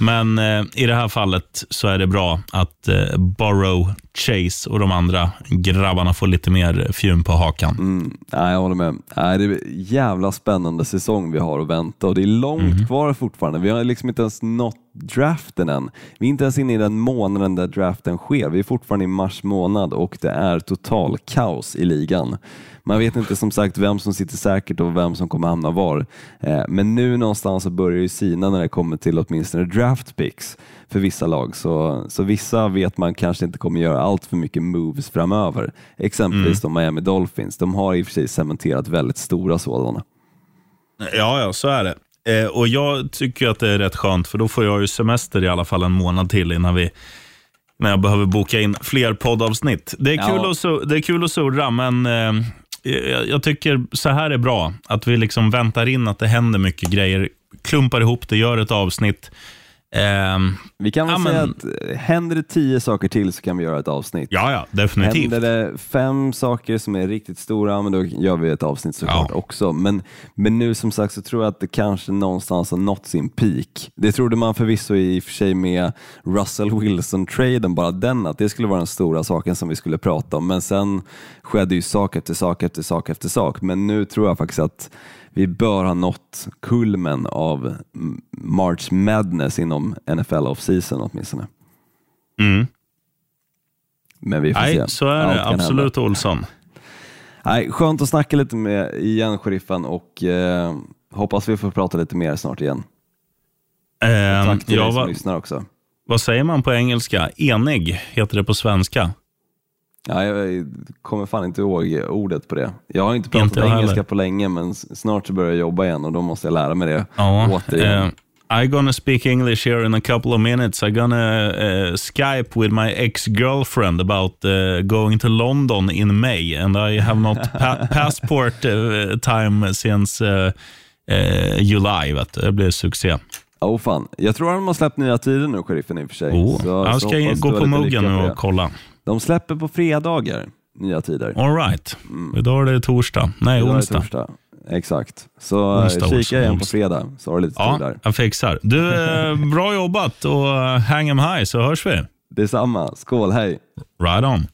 Men eh, i det här fallet så är det bra att eh, Burrow, Chase och de andra grabbarna får lite mer fjun på hakan. Mm, nej, jag håller med. Nej, det är en jävla spännande säsong vi har att vänta och det är långt kvar fortfarande. Vi har liksom inte ens nått draften än. Vi är inte ens inne i den månaden där draften sker. Vi är fortfarande i mars månad och det är total kaos i ligan. Man vet inte som sagt vem som sitter säkert och vem som kommer hamna var. Eh, Men nu någonstans så börjar ju sina när det kommer till åtminstone draft picks för vissa lag. Så, så vissa vet man kanske inte kommer göra allt för mycket moves framöver. Exempelvis de Miami Dolphins. De har i och för sig cementerat väldigt stora sådana. Ja, ja, så är det. Eh, och Jag tycker att det är rätt skönt, för då får jag ju semester i alla fall en månad till innan vi när jag behöver boka in fler poddavsnitt. Det är Ja. kul, kul att surra, men eh, Eh, jag, jag tycker så här är bra. Att vi liksom väntar in att det händer mycket grejer, klumpar ihop det, gör ett avsnitt. Ehm, Vi kan väl Ja, säga men- att eh, händer det tio saker till så kan vi göra ett avsnitt. ja, ja, definitivt. Händer det fem saker som är riktigt stora, men då gör vi ett avsnitt såklart Ja. också. Men, men nu som sagt så tror jag att det kanske någonstans har nått sin peak. Det trodde man förvisso i och för sig med Russell Wilson-traden, bara den, att det skulle vara den stora saken som vi skulle prata om. Men sen skedde ju sak efter sak efter sak efter sak. Men nu tror jag faktiskt att vi bör ha nått kulmen av March Madness inom NFL off-season åtminstone. Mm. Men vi får se. Nej, så är Allt det kan hända. absolut Olsson. Nej, skönt att snacka lite med igen, sheriffen, och eh, hoppas vi får prata lite mer snart igen. Ehm, Tack till ja, dig som vad, lyssnar också. vad säger man på engelska? Enig heter det på svenska. Ja, jag kommer fan inte ihåg ordet på det. Jag har inte pratat Inte engelska heller. på länge, men snart så börjar jag jobba igen och då måste jag lära mig det Ja, återigen. eh, I'm gonna speak English here in a couple of minutes. I'm gonna uh, Skype with my ex-girlfriend about uh, going to London in May, and I have not pa passport uh, time since uh, uh, July. Vet du. Det blir succé. Oh, fan. Jag tror att de har släppt nya tider nu, sheriffen i och för sig. Oh, Så- jag ska gå på muggen nu och kolla. De släpper på fredagar, nya tider. All right. Idag är det torsdag. Nej, Idag onsdag. torsdag. Exakt. Så eh, Onsdag, kika onsdag, igen på fredag, så har du lite Ja, där. jag fixar. Du, eh, bra jobbat och eh, hang em high så hörs vi. Detsamma. Skål, hej! Right on.